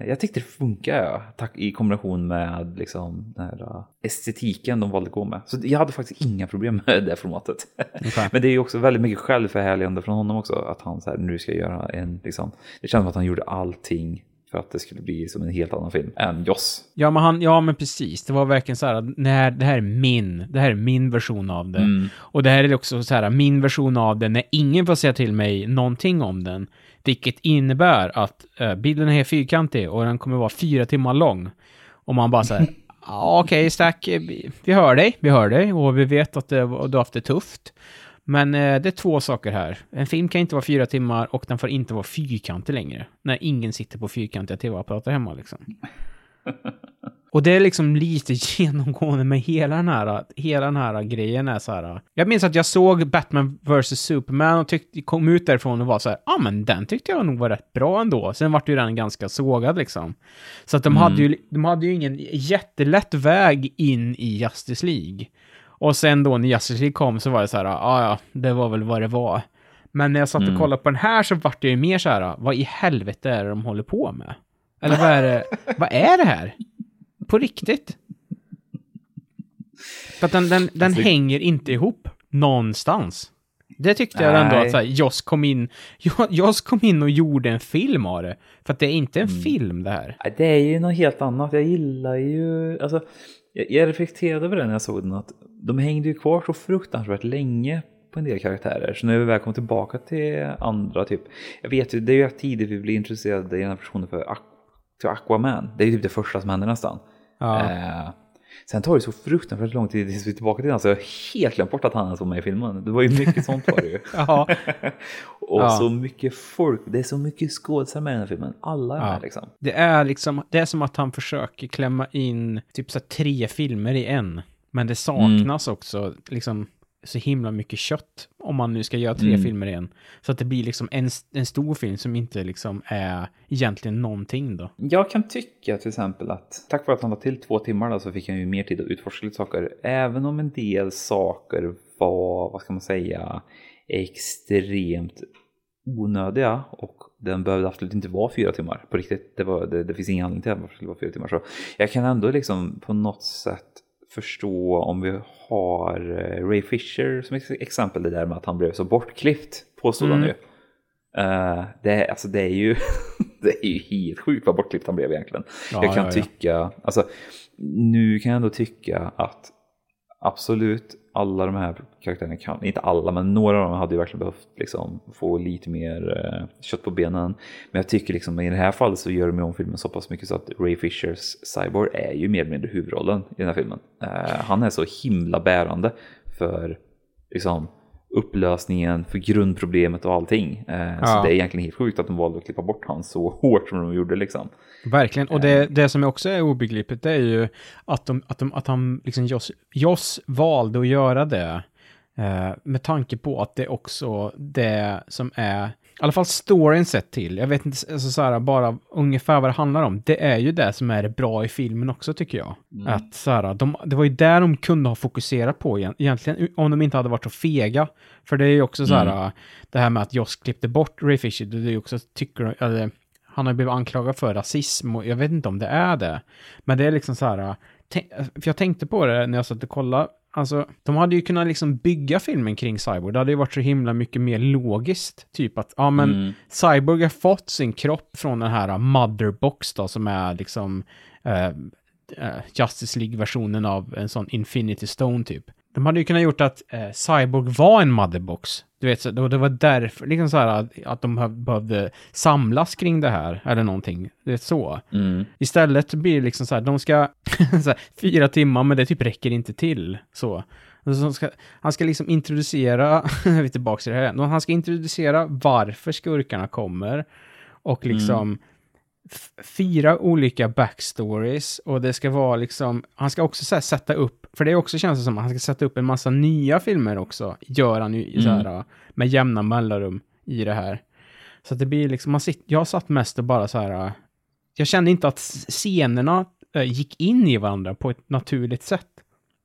Speaker 2: jag tyckte det funkar tack, i kombination med liksom den här äh, estetiken de valde att gå med. Så jag hade faktiskt inga problem med det formatet. Okay. Men det är ju också väldigt mycket självförhärligande från honom också att han så här, nu ska göra en liksom, det känns som att han gjorde allting för att det skulle bli som en helt annan film än Joss.
Speaker 1: Ja, men, han, ja, men precis. Det var verkligen så här, när, det här är min, det här är min version av det. Mm. Och det här är också så här, min version av det när ingen får säga till mig någonting om den. Vilket innebär att uh, bilden är fyrkantig och den kommer vara fyra timmar lång. Och man bara så här, okej, okay, Stack, vi hör dig, vi hör dig och vi vet att det, du har haft det tufft. Men eh, det är två saker här. En film kan inte vara fyra timmar och den får inte vara fyrkantig längre. När ingen sitter på fyrkantiga tv-apparater hemma liksom. Och det är liksom lite genomgående med hela den här, hela den här grejen är så här. Jag minns att jag såg Batman vs. Superman och tyckte, kom ut därifrån och var så här, ja ah, men den tyckte jag nog var rätt bra ändå. Sen vart ju den ganska sågad liksom. Så att de, mm. hade ju, de hade ju ingen jättelätt väg in i Justice League. Och sen då när Justice League kom så var det så här, ja ah, ja, det var väl vad det var. Men när jag satt och mm. kollade på den här så vart det ju mer så här, vad i helvete är det de håller på med? Eller vad är det, vad är det här? På riktigt? För att den, den, den alltså, hänger inte ihop någonstans. Det tyckte jag ändå att så här, Joss kom in, Joss kom in och gjorde en film av det. För att det är inte en mm. film det här.
Speaker 2: Det är ju något helt annat. Jag gillar ju, alltså jag, reflekterade över det när jag såg den att de hängde ju kvar så fruktansvärt länge på en del karaktärer. Så när vi väl kom tillbaka till andra, typ, jag vet ju, det är ju tidigt vi blir intresserade i den här personen för Aquaman. Det är ju typ det första som händer nästan. Ja. Eh, Sen tar det så fruktansvärt lång tid tills vi är tillbaka till den så jag har helt glömt bort att han ens var med i filmen. Det var ju mycket sånt var det ju. ja. och ja. så mycket folk, det är så mycket skådespelare med i den här filmen. Alla är ja. med liksom.
Speaker 1: Det är liksom, det är som att han försöker klämma in typ så tre filmer i en. Men det saknas mm. också liksom så himla mycket kött om man nu ska göra tre mm. filmer igen. Så att det blir liksom en, en stor film som inte liksom är egentligen någonting då.
Speaker 2: Jag kan tycka till exempel att tack vare att han var till två timmar då, så fick han ju mer tid att utforska lite saker. Även om en del saker var, vad ska man säga, extremt onödiga och den behövde absolut inte vara fyra timmar på riktigt. Det, var, det, det finns ingen anledning till att det skulle vara fyra timmar. Så jag kan ändå liksom på något sätt förstå om vi har eh, Ray Fisher som exempel, det där med att han blev så bortklippt, påstod mm. han ju. Uh, det, alltså det är ju det är ju helt sjukt vad bortklippt han blev egentligen. Ja, jag kan ja, tycka, ja. alltså nu kan jag ändå tycka att absolut alla de här karaktärerna kan, inte alla, men några av dem hade ju verkligen behövt liksom, få lite mer eh, kött på benen. Men jag tycker liksom i det här fallet så gör de om filmen så pass mycket så att Ray Fishers Cyborg är ju mer eller mindre huvudrollen i den här filmen. Eh, han är så himla bärande för liksom, upplösningen, för grundproblemet och allting. Eh, ja. Så det är egentligen helt sjukt att de valde att klippa bort han så hårt som de gjorde liksom.
Speaker 1: Verkligen, och det, eh. det som också är obegripligt det är ju att, de, att, de, att han, liksom Joss, Joss valde att göra det. Eh, med tanke på att det också det som är i alla fall storyn sett till, jag vet inte alltså så här, bara ungefär vad det handlar om. Det är ju det som är bra i filmen också tycker jag. Mm. Att så här, de, det var ju där de kunde ha fokuserat på egentligen, om de inte hade varit så fega. För det är ju också så här, mm. det här med att Joss klippte bort Ray Fisher, det är ju också, tycker eller, han har blivit anklagad för rasism och jag vet inte om det är det. Men det är liksom så här, för jag tänkte på det när jag satt och kollade Alltså, de hade ju kunnat liksom bygga filmen kring Cyborg. Det hade ju varit så himla mycket mer logiskt. Typ att, ja men, mm. Cyborg har fått sin kropp från den här Motherbox då, som är liksom uh, Justice League-versionen av en sån Infinity Stone typ. De hade ju kunnat gjort att eh, Cyborg var en motherbox. Du vet, så, det var därför, liksom så här att, att de behövde samlas kring det här, eller någonting. Det är så. Mm. Istället blir det liksom så här, de ska, så här, fyra timmar, men det typ räcker inte till. Så. ska, han ska liksom introducera, vi är tillbaka till det här, han ska introducera varför skurkarna kommer. Och liksom, mm fyra olika backstories och det ska vara liksom, han ska också så sätta upp, för det också känns det som att han ska sätta upp en massa nya filmer också, gör han ju mm. så här, med jämna mellanrum i det här. Så det blir liksom, man sitter, jag satt mest och bara så här, jag kände inte att scenerna äh, gick in i varandra på ett naturligt sätt.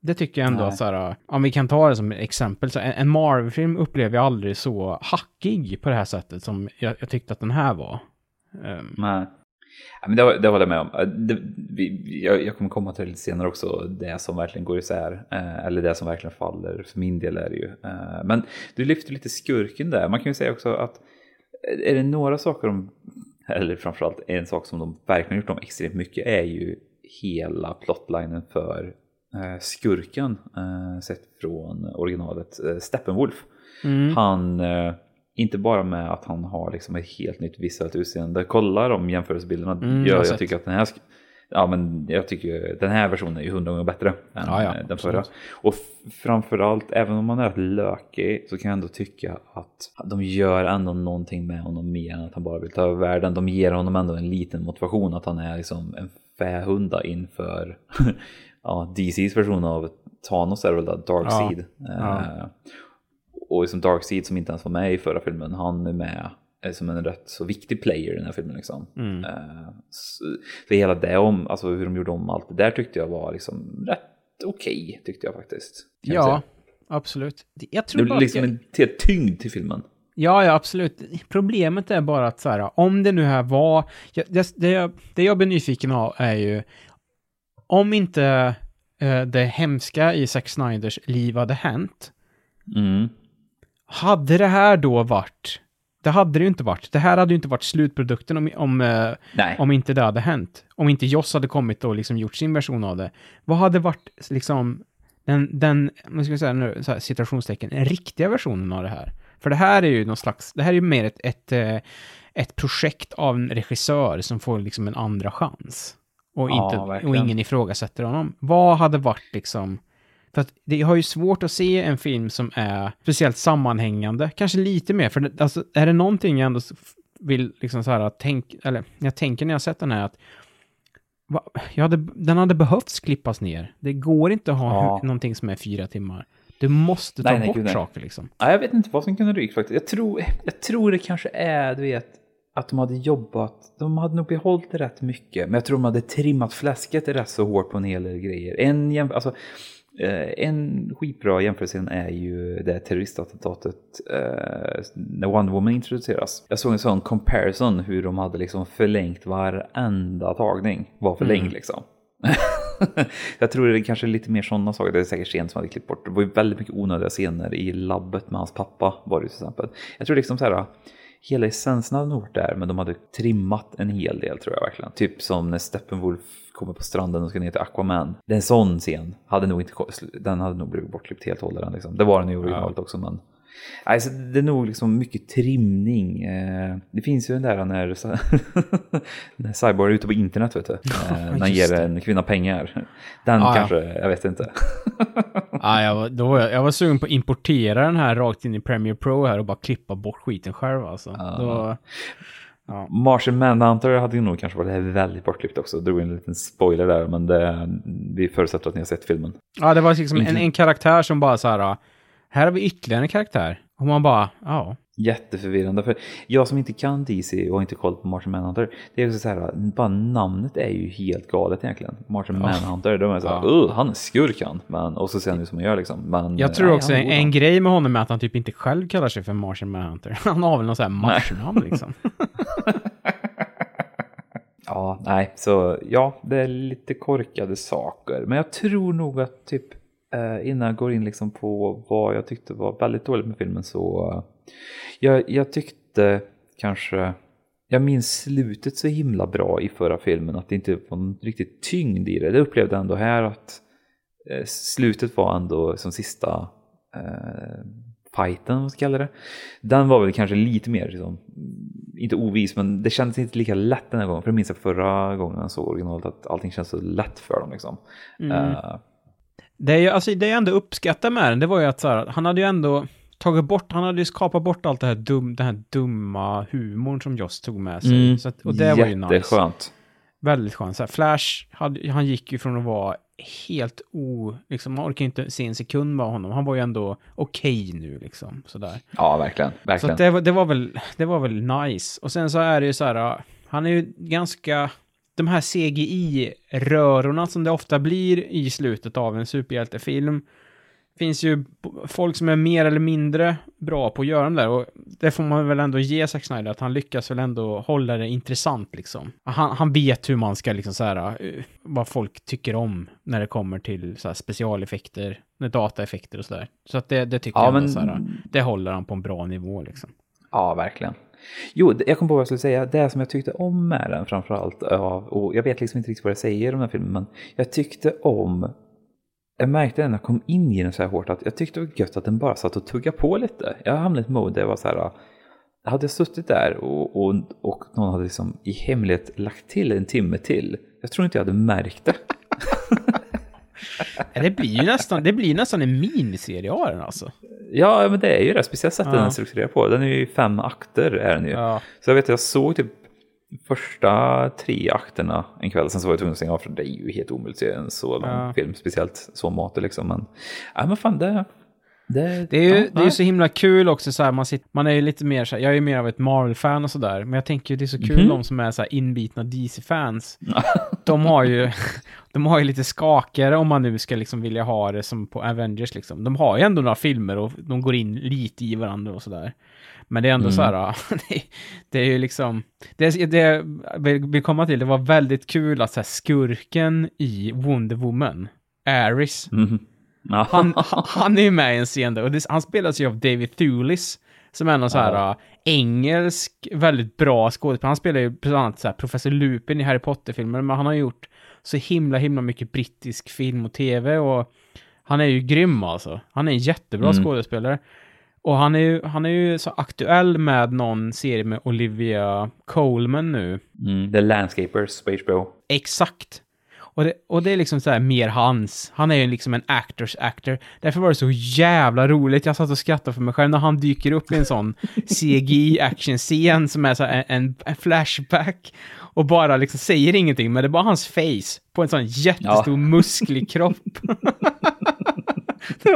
Speaker 1: Det tycker jag ändå att så här, om vi kan ta det som exempel, så en, en Marvel-film upplever jag aldrig så hackig på det här sättet som jag, jag tyckte att den här var.
Speaker 2: Um, Nej. Ja, men det, det håller jag med om. Det, vi, jag, jag, kommer komma till lite senare också, det som verkligen går isär. Eh, eller det som verkligen faller, för min del är det ju. Eh, men du lyfter lite skurken där. Man kan ju säga också att eh, är det några saker de, eller framförallt en sak som de verkligen gjort om extremt mycket är ju hela plotlinen för eh, skurken eh, sett från originalet eh, Steppenwolf. Mm. Han inte bara med att han har liksom ett helt nytt visuellt utseende. Kolla de jämförelsebilderna. Mm, jag, jag tycker att den här Ja men jag tycker den här versionen är ju hundra gånger bättre än ja, ja, den förra. Och framförallt, även om man är rätt lökig så kan jag ändå tycka att de gör ändå någonting med honom mer än att han bara vill ta över världen. De ger honom ändå en liten motivation att han är liksom en fähunda inför ja, DCs version av Thanos är väl Darkseid. Ja, uh, och liksom Darkseid som inte ens var med i förra filmen, han är med som en rätt så viktig player i den här filmen. Liksom. Mm. Så, så, hela det om, alltså hur de gjorde om allt det där tyckte jag var liksom rätt okej, okay, tyckte jag faktiskt.
Speaker 1: Ja, absolut.
Speaker 2: Jag tror det blir liksom jag... en till tyngd till filmen.
Speaker 1: Ja, ja, absolut. Problemet är bara att så här, om det nu här var, det, det, jag, det jag blir nyfiken av är ju, om inte uh, det hemska i Zack Snyders liv hade hänt, mm. Hade det här då varit... Det hade det ju inte varit. Det här hade ju inte varit slutprodukten om, om, eh, om inte det hade hänt. Om inte Joss hade kommit och liksom gjort sin version av det. Vad hade varit liksom den, den man ska säga nu, så här, citationstecken, den riktiga versionen av det här? För det här är ju någon slags, det här är ju mer ett, ett, eh, ett projekt av en regissör som får liksom en andra chans. Och, inte, ja, och ingen ifrågasätter honom. Vad hade varit liksom för att det har ju svårt att se en film som är speciellt sammanhängande, kanske lite mer, för det, alltså, är det någonting jag ändå vill liksom så här tänk, eller jag tänker när jag sett den här att va, jag hade, den hade behövts klippas ner. Det går inte att ha ja. någonting som är fyra timmar. Du måste ta nej, nej, bort gud, saker liksom.
Speaker 2: Ja, jag vet inte vad som kunde ryka faktiskt. Jag tror, jag tror det kanske är, du vet, att de hade jobbat, de hade nog behållit rätt mycket, men jag tror de hade trimmat fläsket rätt så hårt på en hel del grejer. En, alltså, Eh, en skitbra jämförelse är ju det terroristattentatet eh, när Wonder Woman introduceras. Jag såg en sån comparison hur de hade liksom förlängt varenda tagning. Var förlängd mm. liksom. jag tror det är kanske lite mer sådana saker. Det är säkert sent som hade klippt bort. Det var ju väldigt mycket onödiga scener i labbet med hans pappa var det till exempel. Jag tror liksom så här hela essensen hade nog varit där, men de hade trimmat en hel del tror jag verkligen. Typ som när Steppenwolf kommer på stranden och ska ner till Aquaman. Det är en sån scen hade nog inte, den hade nog blivit bortklippt helt och hållet. Liksom. Det var den i originalet ja. också, men Alltså, det är nog liksom mycket trimning. Eh, det finns ju den där när, när Cyborg är ute på internet, vet du. Ja, när han ger en kvinna pengar. Den ja, kanske, ja. jag vet inte.
Speaker 1: ja, jag, var, då, jag var sugen på att importera den här rakt in i Premiere Pro här och bara klippa bort skiten själv alltså. Ja. Då,
Speaker 2: Ja. Martian Manhunter hade ju nog kanske varit väldigt bortklippt också. Drog en liten spoiler där, men det, vi förutsätter att ni har sett filmen.
Speaker 1: Ja, det var liksom en, en karaktär som bara så här, här har vi ytterligare en karaktär. Och man bara, ja.
Speaker 2: Jätteförvirrande. För jag som inte kan DC och inte koll på Martian Manhunter. Det är också så här, bara namnet är ju helt galet egentligen. Martian ja. Manhunter, de är så här, ja. han är skurkan. Men, och så ser han ut som han gör liksom. Men,
Speaker 1: jag tror nej, också en, en grej med honom är att han typ inte själv kallar sig för Martian Manhunter. Han har väl någon sån här marsnamn liksom.
Speaker 2: ja, nej, så ja, det är lite korkade saker. Men jag tror nog att typ eh, innan jag går in liksom på vad jag tyckte var väldigt dåligt med filmen så jag, jag tyckte kanske jag minns slutet så himla bra i förra filmen att det inte var någon riktigt tyngd i det. Det upplevde jag ändå här att eh, slutet var ändå som sista eh, fighten, vad man ska kalla det. Den var väl kanske lite mer, liksom, inte ovis, men det kändes inte lika lätt den här gången. För jag minns att förra gången jag såg originalet att allting känns så lätt för dem. Liksom. Mm. Uh,
Speaker 1: det är alltså det jag ändå uppskattar med den, det var ju att så här, han hade ju ändå tagit bort, han hade ju skapat bort allt det här, dum, den här dumma humorn som Joss tog med sig. Mm. Så att, och det var ju nice. Jätteskönt. Väldigt skönt. Så här, Flash, hade, han gick ju från att vara helt o... Liksom, man orkar inte se en sekund med honom. Han var ju ändå okej okay nu liksom. Sådär.
Speaker 2: Ja, verkligen. verkligen.
Speaker 1: Så det, det, var väl, det var väl nice. Och sen så är det ju så här, han är ju ganska... De här CGI-rörorna som det ofta blir i slutet av en superhjältefilm finns ju folk som är mer eller mindre bra på att göra det där och det får man väl ändå ge Zack Snyder att han lyckas väl ändå hålla det intressant liksom. Han, han vet hur man ska liksom så här, uh, vad folk tycker om när det kommer till så här specialeffekter, dataeffekter och sådär. Så att det, det tycker ja, jag men... så här, det håller han på en bra nivå liksom.
Speaker 2: Ja, verkligen. Jo, jag kom på vad jag skulle säga. Det som jag tyckte om med den framförallt, och jag vet liksom inte riktigt vad jag säger om den här filmen, men jag tyckte om jag märkte när jag kom in i den så här hårt att jag tyckte det var gött att den bara satt och tuggade på lite. Jag hamnade i ett mode där jag var så här, hade jag suttit där och, och, och någon hade liksom i hemlighet lagt till en timme till, jag tror inte jag hade märkt det.
Speaker 1: det blir ju nästan, det blir nästan en miniserie av den alltså.
Speaker 2: Ja, men det är ju det, speciellt sättet ja. den är strukturerad på. Den är ju fem akter är den ju. Ja. Så jag vet, jag såg typ första tre akterna en kväll, sen så var jag tvungen att stänga av för det är ju helt omöjligt att se en så lång ja. film, speciellt så matig liksom. Men, ja, men fan det...
Speaker 1: Det, det är ju ja, det är så himla kul också så här, man, sitter, man är ju lite mer så här, jag är ju mer av ett Marvel-fan och sådär, men jag tänker ju det är så kul mm -hmm. de som är så här inbitna DC-fans. de har ju, de har ju lite skakare om man nu ska liksom vilja ha det som på Avengers liksom. De har ju ändå några filmer och de går in lite i varandra och sådär. Men det är ändå mm. så här, det, är ju liksom, det, det vi komma till, det var väldigt kul att så här, skurken i Wonder Woman, Aris, mm. han, han är ju med i en scen där, och det, han spelas ju av David Thulis, som är någon så här uh, engelsk, väldigt bra skådespelare. Han spelar ju bland annat så här, Professor Lupin i Harry Potter-filmer, men han har gjort så himla, himla mycket brittisk film och tv och han är ju grym alltså. Han är en jättebra mm. skådespelare. Och han är ju, han är ju så aktuell med någon serie med Olivia Colman nu.
Speaker 2: Mm, The Landscapers på HBO.
Speaker 1: Exakt. Och det, och det är liksom så här mer hans. Han är ju liksom en actors actor. Därför var det så jävla roligt. Jag satt och skrattade för mig själv när han dyker upp i en sån CGI action-scen som är så en, en, flashback. Och bara liksom säger ingenting, men det är bara hans face på en sån jättestor ja. musklig kropp.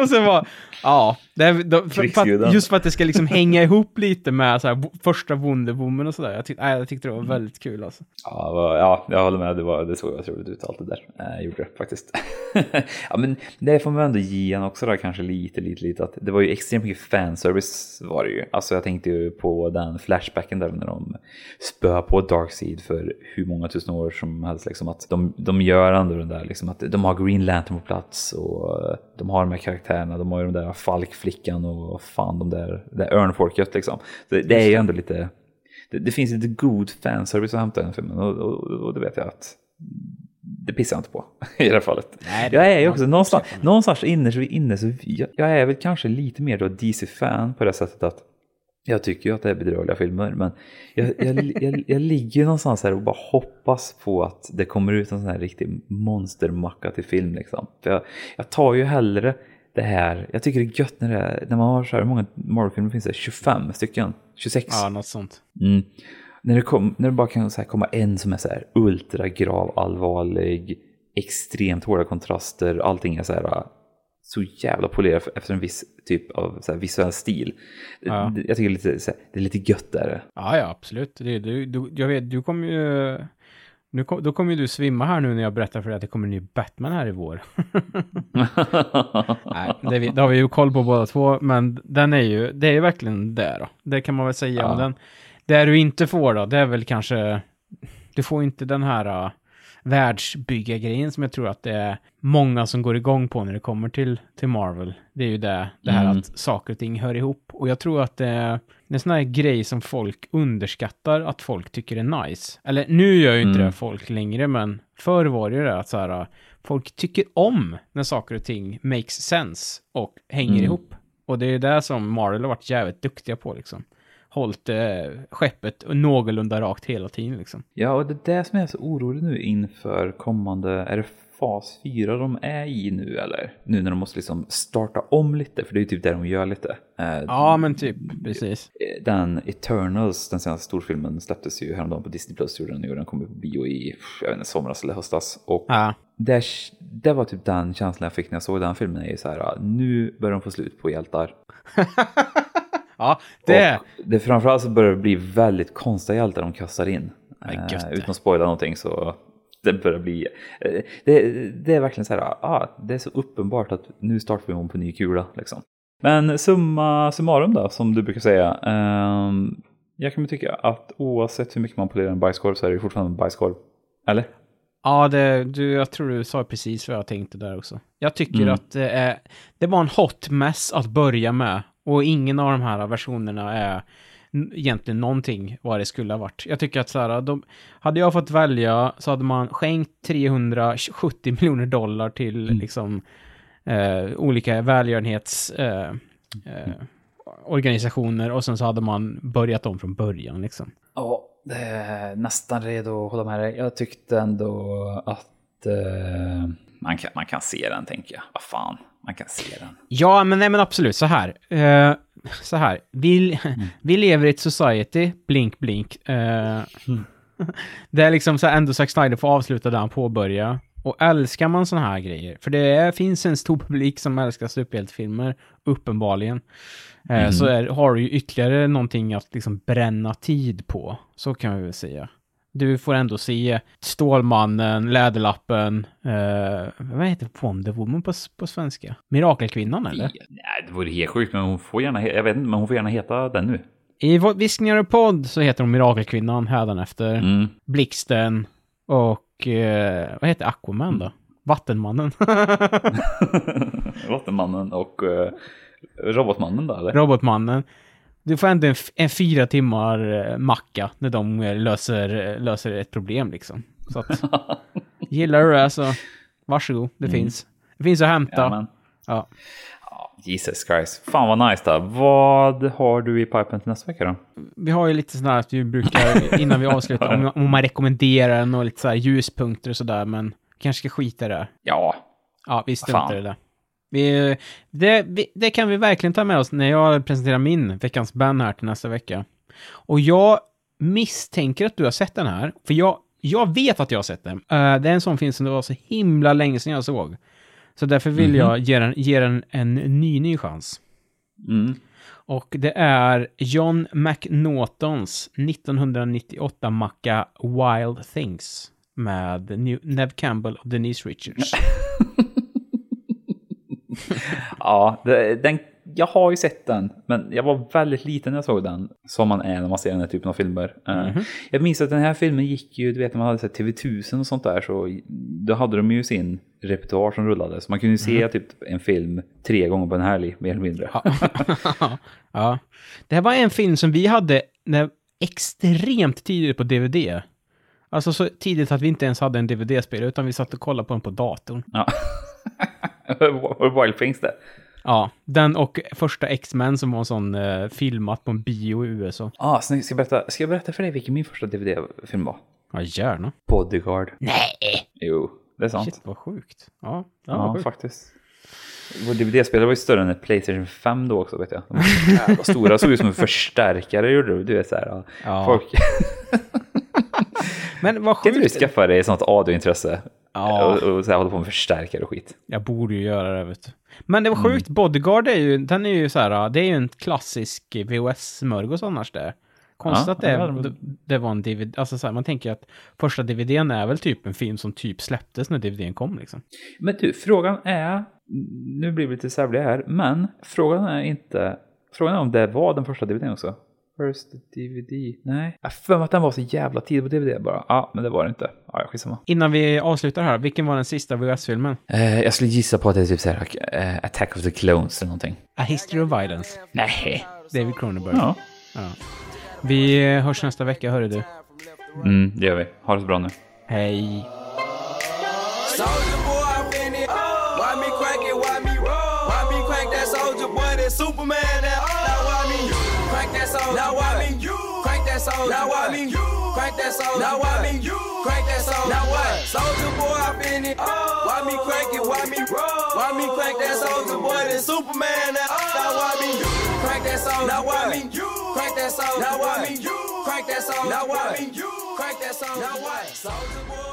Speaker 1: och sen var, ja, det, då, för, för att, just för att det ska liksom hänga ihop lite med så här, första Wonder Woman och sådär. Jag, tyck, jag tyckte det var väldigt kul alltså.
Speaker 2: Ja, ja jag håller med. Det, var, det såg jag roligt ut allt det där. Jag gjorde det faktiskt. ja, men det får man ändå ge en också då, kanske lite, lite, lite. Att det var ju extremt mycket fanservice var det ju. Alltså jag tänkte ju på den flashbacken där när de spöar på Darkseid för hur många tusen år som helst. Liksom, att de, de gör ändå den där, liksom, att de har Green Lantern på plats och de har de här karaktärerna. De har ju de där Falk flickan och fan de där, det där örnfolket liksom. Det, det är ju ändå lite, det, det, finns lite god fanservice att hämta i den filmen och, och, och det vet jag att det pissar jag inte på i det här fallet. Nej, jag är ju också någonstans, någonstans inne så, inne så jag, jag är väl kanske lite mer då DC-fan på det sättet att jag tycker ju att det är bedrövliga filmer, men jag, jag, jag, jag ligger ju någonstans här och bara hoppas på att det kommer ut en sån här riktig monstermacka till film. Liksom. För jag, jag tar ju hellre det här, jag tycker det är gött när, det är, när man har så här, hur många Marvel-filmer finns det? 25 stycken? 26?
Speaker 1: Ja, något sånt.
Speaker 2: Mm. När, det kom, när det bara kan så här, komma en som är så här ultragrav, allvarlig, extremt hårda kontraster, allting är så här så jävla polerat efter en viss typ av så här, visuell stil. Ja. Jag tycker det är lite, här, det är lite gött där.
Speaker 1: Ja, ja, absolut. Det, du, du, jag vet, du kommer ju nu kom, då kommer ju du svimma här nu när jag berättar för dig att det kommer en ny Batman här i vår. Nej, det, det, har vi ju koll på båda två, men den är ju, det är ju verkligen det då. Det kan man väl säga ja. om den. Det du inte får då, det är väl kanske, du får inte den här världsbyggargrejen som jag tror att det är många som går igång på när det kommer till, till Marvel. Det är ju det, det här mm. att saker och ting hör ihop. Och jag tror att det är en sån här grej som folk underskattar att folk tycker är nice. Eller nu gör ju inte mm. det folk längre, men förr var det ju det att så här, folk tycker om när saker och ting makes sense och hänger mm. ihop. Och det är det som Marvel har varit jävligt duktiga på liksom hållit eh, skeppet någorlunda rakt hela tiden liksom.
Speaker 2: Ja, och det är det som är så orolig nu inför kommande, är det fas 4 de är i nu eller? Nu när de måste liksom starta om lite, för det är ju typ det de gör lite.
Speaker 1: Eh, ja, men typ, precis.
Speaker 2: Den Eternals, den senaste storfilmen, släpptes ju häromdagen på Disney Plus, gjorde den, och den kom på bio i, jag vet inte, somras eller höstas. Och ja. det, det var typ den känslan jag fick när jag såg den filmen, är ju så här, nu börjar de få slut på hjältar.
Speaker 1: Ja, det... Och
Speaker 2: det framförallt så börjar det bli väldigt konstiga hjältar de kastar in. Eh, utan att spoila någonting så det börjar bli... Eh, det, det, är verkligen så här, ah, det är så uppenbart att nu startar vi om på ny kula liksom. Men summa summarum då, som du brukar säga. Eh, jag kan tycka att oavsett hur mycket man polerar en bajskorv så är det fortfarande en bajskorv. Eller?
Speaker 1: Ja, det, du, jag tror du sa precis vad jag tänkte där också. Jag tycker mm. att det, är, det var en hot mess att börja med och ingen av de här versionerna är egentligen någonting vad det skulle ha varit. Jag tycker att så här, de, hade jag fått välja så hade man skänkt 370 miljoner dollar till mm. liksom eh, olika välgörenhets eh, eh, organisationer och sen så hade man börjat om från början liksom.
Speaker 2: Ja, nästan redo att hålla med dig. Jag tyckte ändå att eh, man, kan, man kan se den tänker jag. Vad fan man kan se den.
Speaker 1: Ja, men nej men absolut, så här. Uh, så här, vi, mm. vi lever i ett society, blink blink. Uh, mm. det är liksom så här, ändå Zack Snyder får avsluta där han påbörjar. Och älskar man såna här grejer, för det är, finns en stor publik som älskar superhjältefilmer, uppenbarligen. Mm. Så är, har du ju ytterligare någonting att liksom bränna tid på, så kan vi väl säga du får ändå se Stålmannen, Läderlappen, eh, vad heter Wonder Woman på, på svenska? Mirakelkvinnan eller?
Speaker 2: Nej, det vore helt sjukt, men hon får gärna, jag vet inte, men hon får gärna heta den nu.
Speaker 1: I Viskningar och podd så heter hon Mirakelkvinnan hädanefter. Mm. Blixten och eh, vad heter Aquaman då? Vattenmannen.
Speaker 2: Vattenmannen och uh, Robotmannen då eller?
Speaker 1: Robotmannen. Du får ändå en, en fyra timmar eh, macka när de eh, löser, eh, löser ett problem liksom. Så att, gillar du det så varsågod, det mm. finns. Det finns att hämta. Ja, ja.
Speaker 2: Jesus Christ. Fan vad nice då. Vad har du i pipen till nästa vecka då?
Speaker 1: Vi har ju lite sådär att vi brukar, innan vi avslutar, om, om man rekommenderar och lite sådär ljuspunkter och sådär, men kanske ska skita i det.
Speaker 2: Ja.
Speaker 1: Ja, vi struntar i det. Vi, det, vi, det kan vi verkligen ta med oss när jag presenterar min veckans band här till nästa vecka. Och jag misstänker att du har sett den här, för jag, jag vet att jag har sett den. Uh, det är en sån film som det var så himla länge sedan jag såg. Så därför vill mm -hmm. jag ge den, ge den en ny, ny chans. Mm. Och det är John McNaughtons 1998-macka Wild Things med Nev Campbell och Denise Richards.
Speaker 2: ja, den, jag har ju sett den, men jag var väldigt liten när jag såg den. Som man är när man ser den här typen av filmer. Mm. Jag minns att den här filmen gick ju, du vet när man hade sett TV1000 och sånt där, så då hade de ju sin repertoar som rullade. Så man kunde ju se mm. typ en film tre gånger på en helg, mer eller mindre.
Speaker 1: ja. Det här var en film som vi hade när, extremt tidigt på DVD. Alltså så tidigt att vi inte ens hade en DVD-spelare, utan vi satt och kollade på den på datorn. Ja.
Speaker 2: Wild Things det.
Speaker 1: Ja, den och första X-Men som var en sån uh, filmat på en bio i USA.
Speaker 2: Ja, ah, ska, jag berätta, ska jag berätta för dig vilken min första DVD-film var?
Speaker 1: Ja, gärna.
Speaker 2: Bodyguard.
Speaker 1: Nej!
Speaker 2: Jo, det är sant.
Speaker 1: Shit, vad sjukt. Ja,
Speaker 2: ja sjukt. faktiskt. Vår DVD-spelare var ju större än ett Playstation 5 då också vet jag. De var stora, såg ut som en förstärkare gjorde Du vet så här, ja. folk... Men vad sjukt. Kan inte du skaffa dig ett sånt audiointresse? Ja. Och, och så här, hålla på med förstärkare och skit.
Speaker 1: Jag borde ju göra det, vet du. Men det var sjukt, mm. Bodyguard är ju, den är ju så här, det är ju en klassisk VHS-smörgås annars det. Konstigt ja, att det, ja, det, det, var en DVD, alltså så här, man tänker att första DVDn är väl typ en film som typ släpptes när DVDn kom liksom.
Speaker 2: Men du, frågan är, nu blir vi lite sävliga här, men frågan är inte, frågan är om det var den första DVDn också. First DVD. Nej. Jag för mig att den var så jävla tid på DVD bara. Ja, men det var det inte. Ja, jag skitsamma.
Speaker 5: Innan vi avslutar här, vilken var den sista VHS-filmen?
Speaker 2: Eh, jag skulle gissa på att det är typ såhär uh, Attack of the Clones eller någonting.
Speaker 5: A History of Violence.
Speaker 2: Nej.
Speaker 5: David Cronenberg.
Speaker 2: Ja.
Speaker 5: ja. Vi hörs nästa vecka, hörru du.
Speaker 2: Mm, det gör vi. Ha det så bra nu.
Speaker 5: Hej. Now I mean you crank that soul now I mean you crank that soul now what? soldier boy I been it why me crank it? Why me roll? Why me crank that song. soldier boy then Superman that now I mean you crank that soul now I mean you crank that soul now I mean you crank that soul now I mean you crank that soul now what? Soldier boy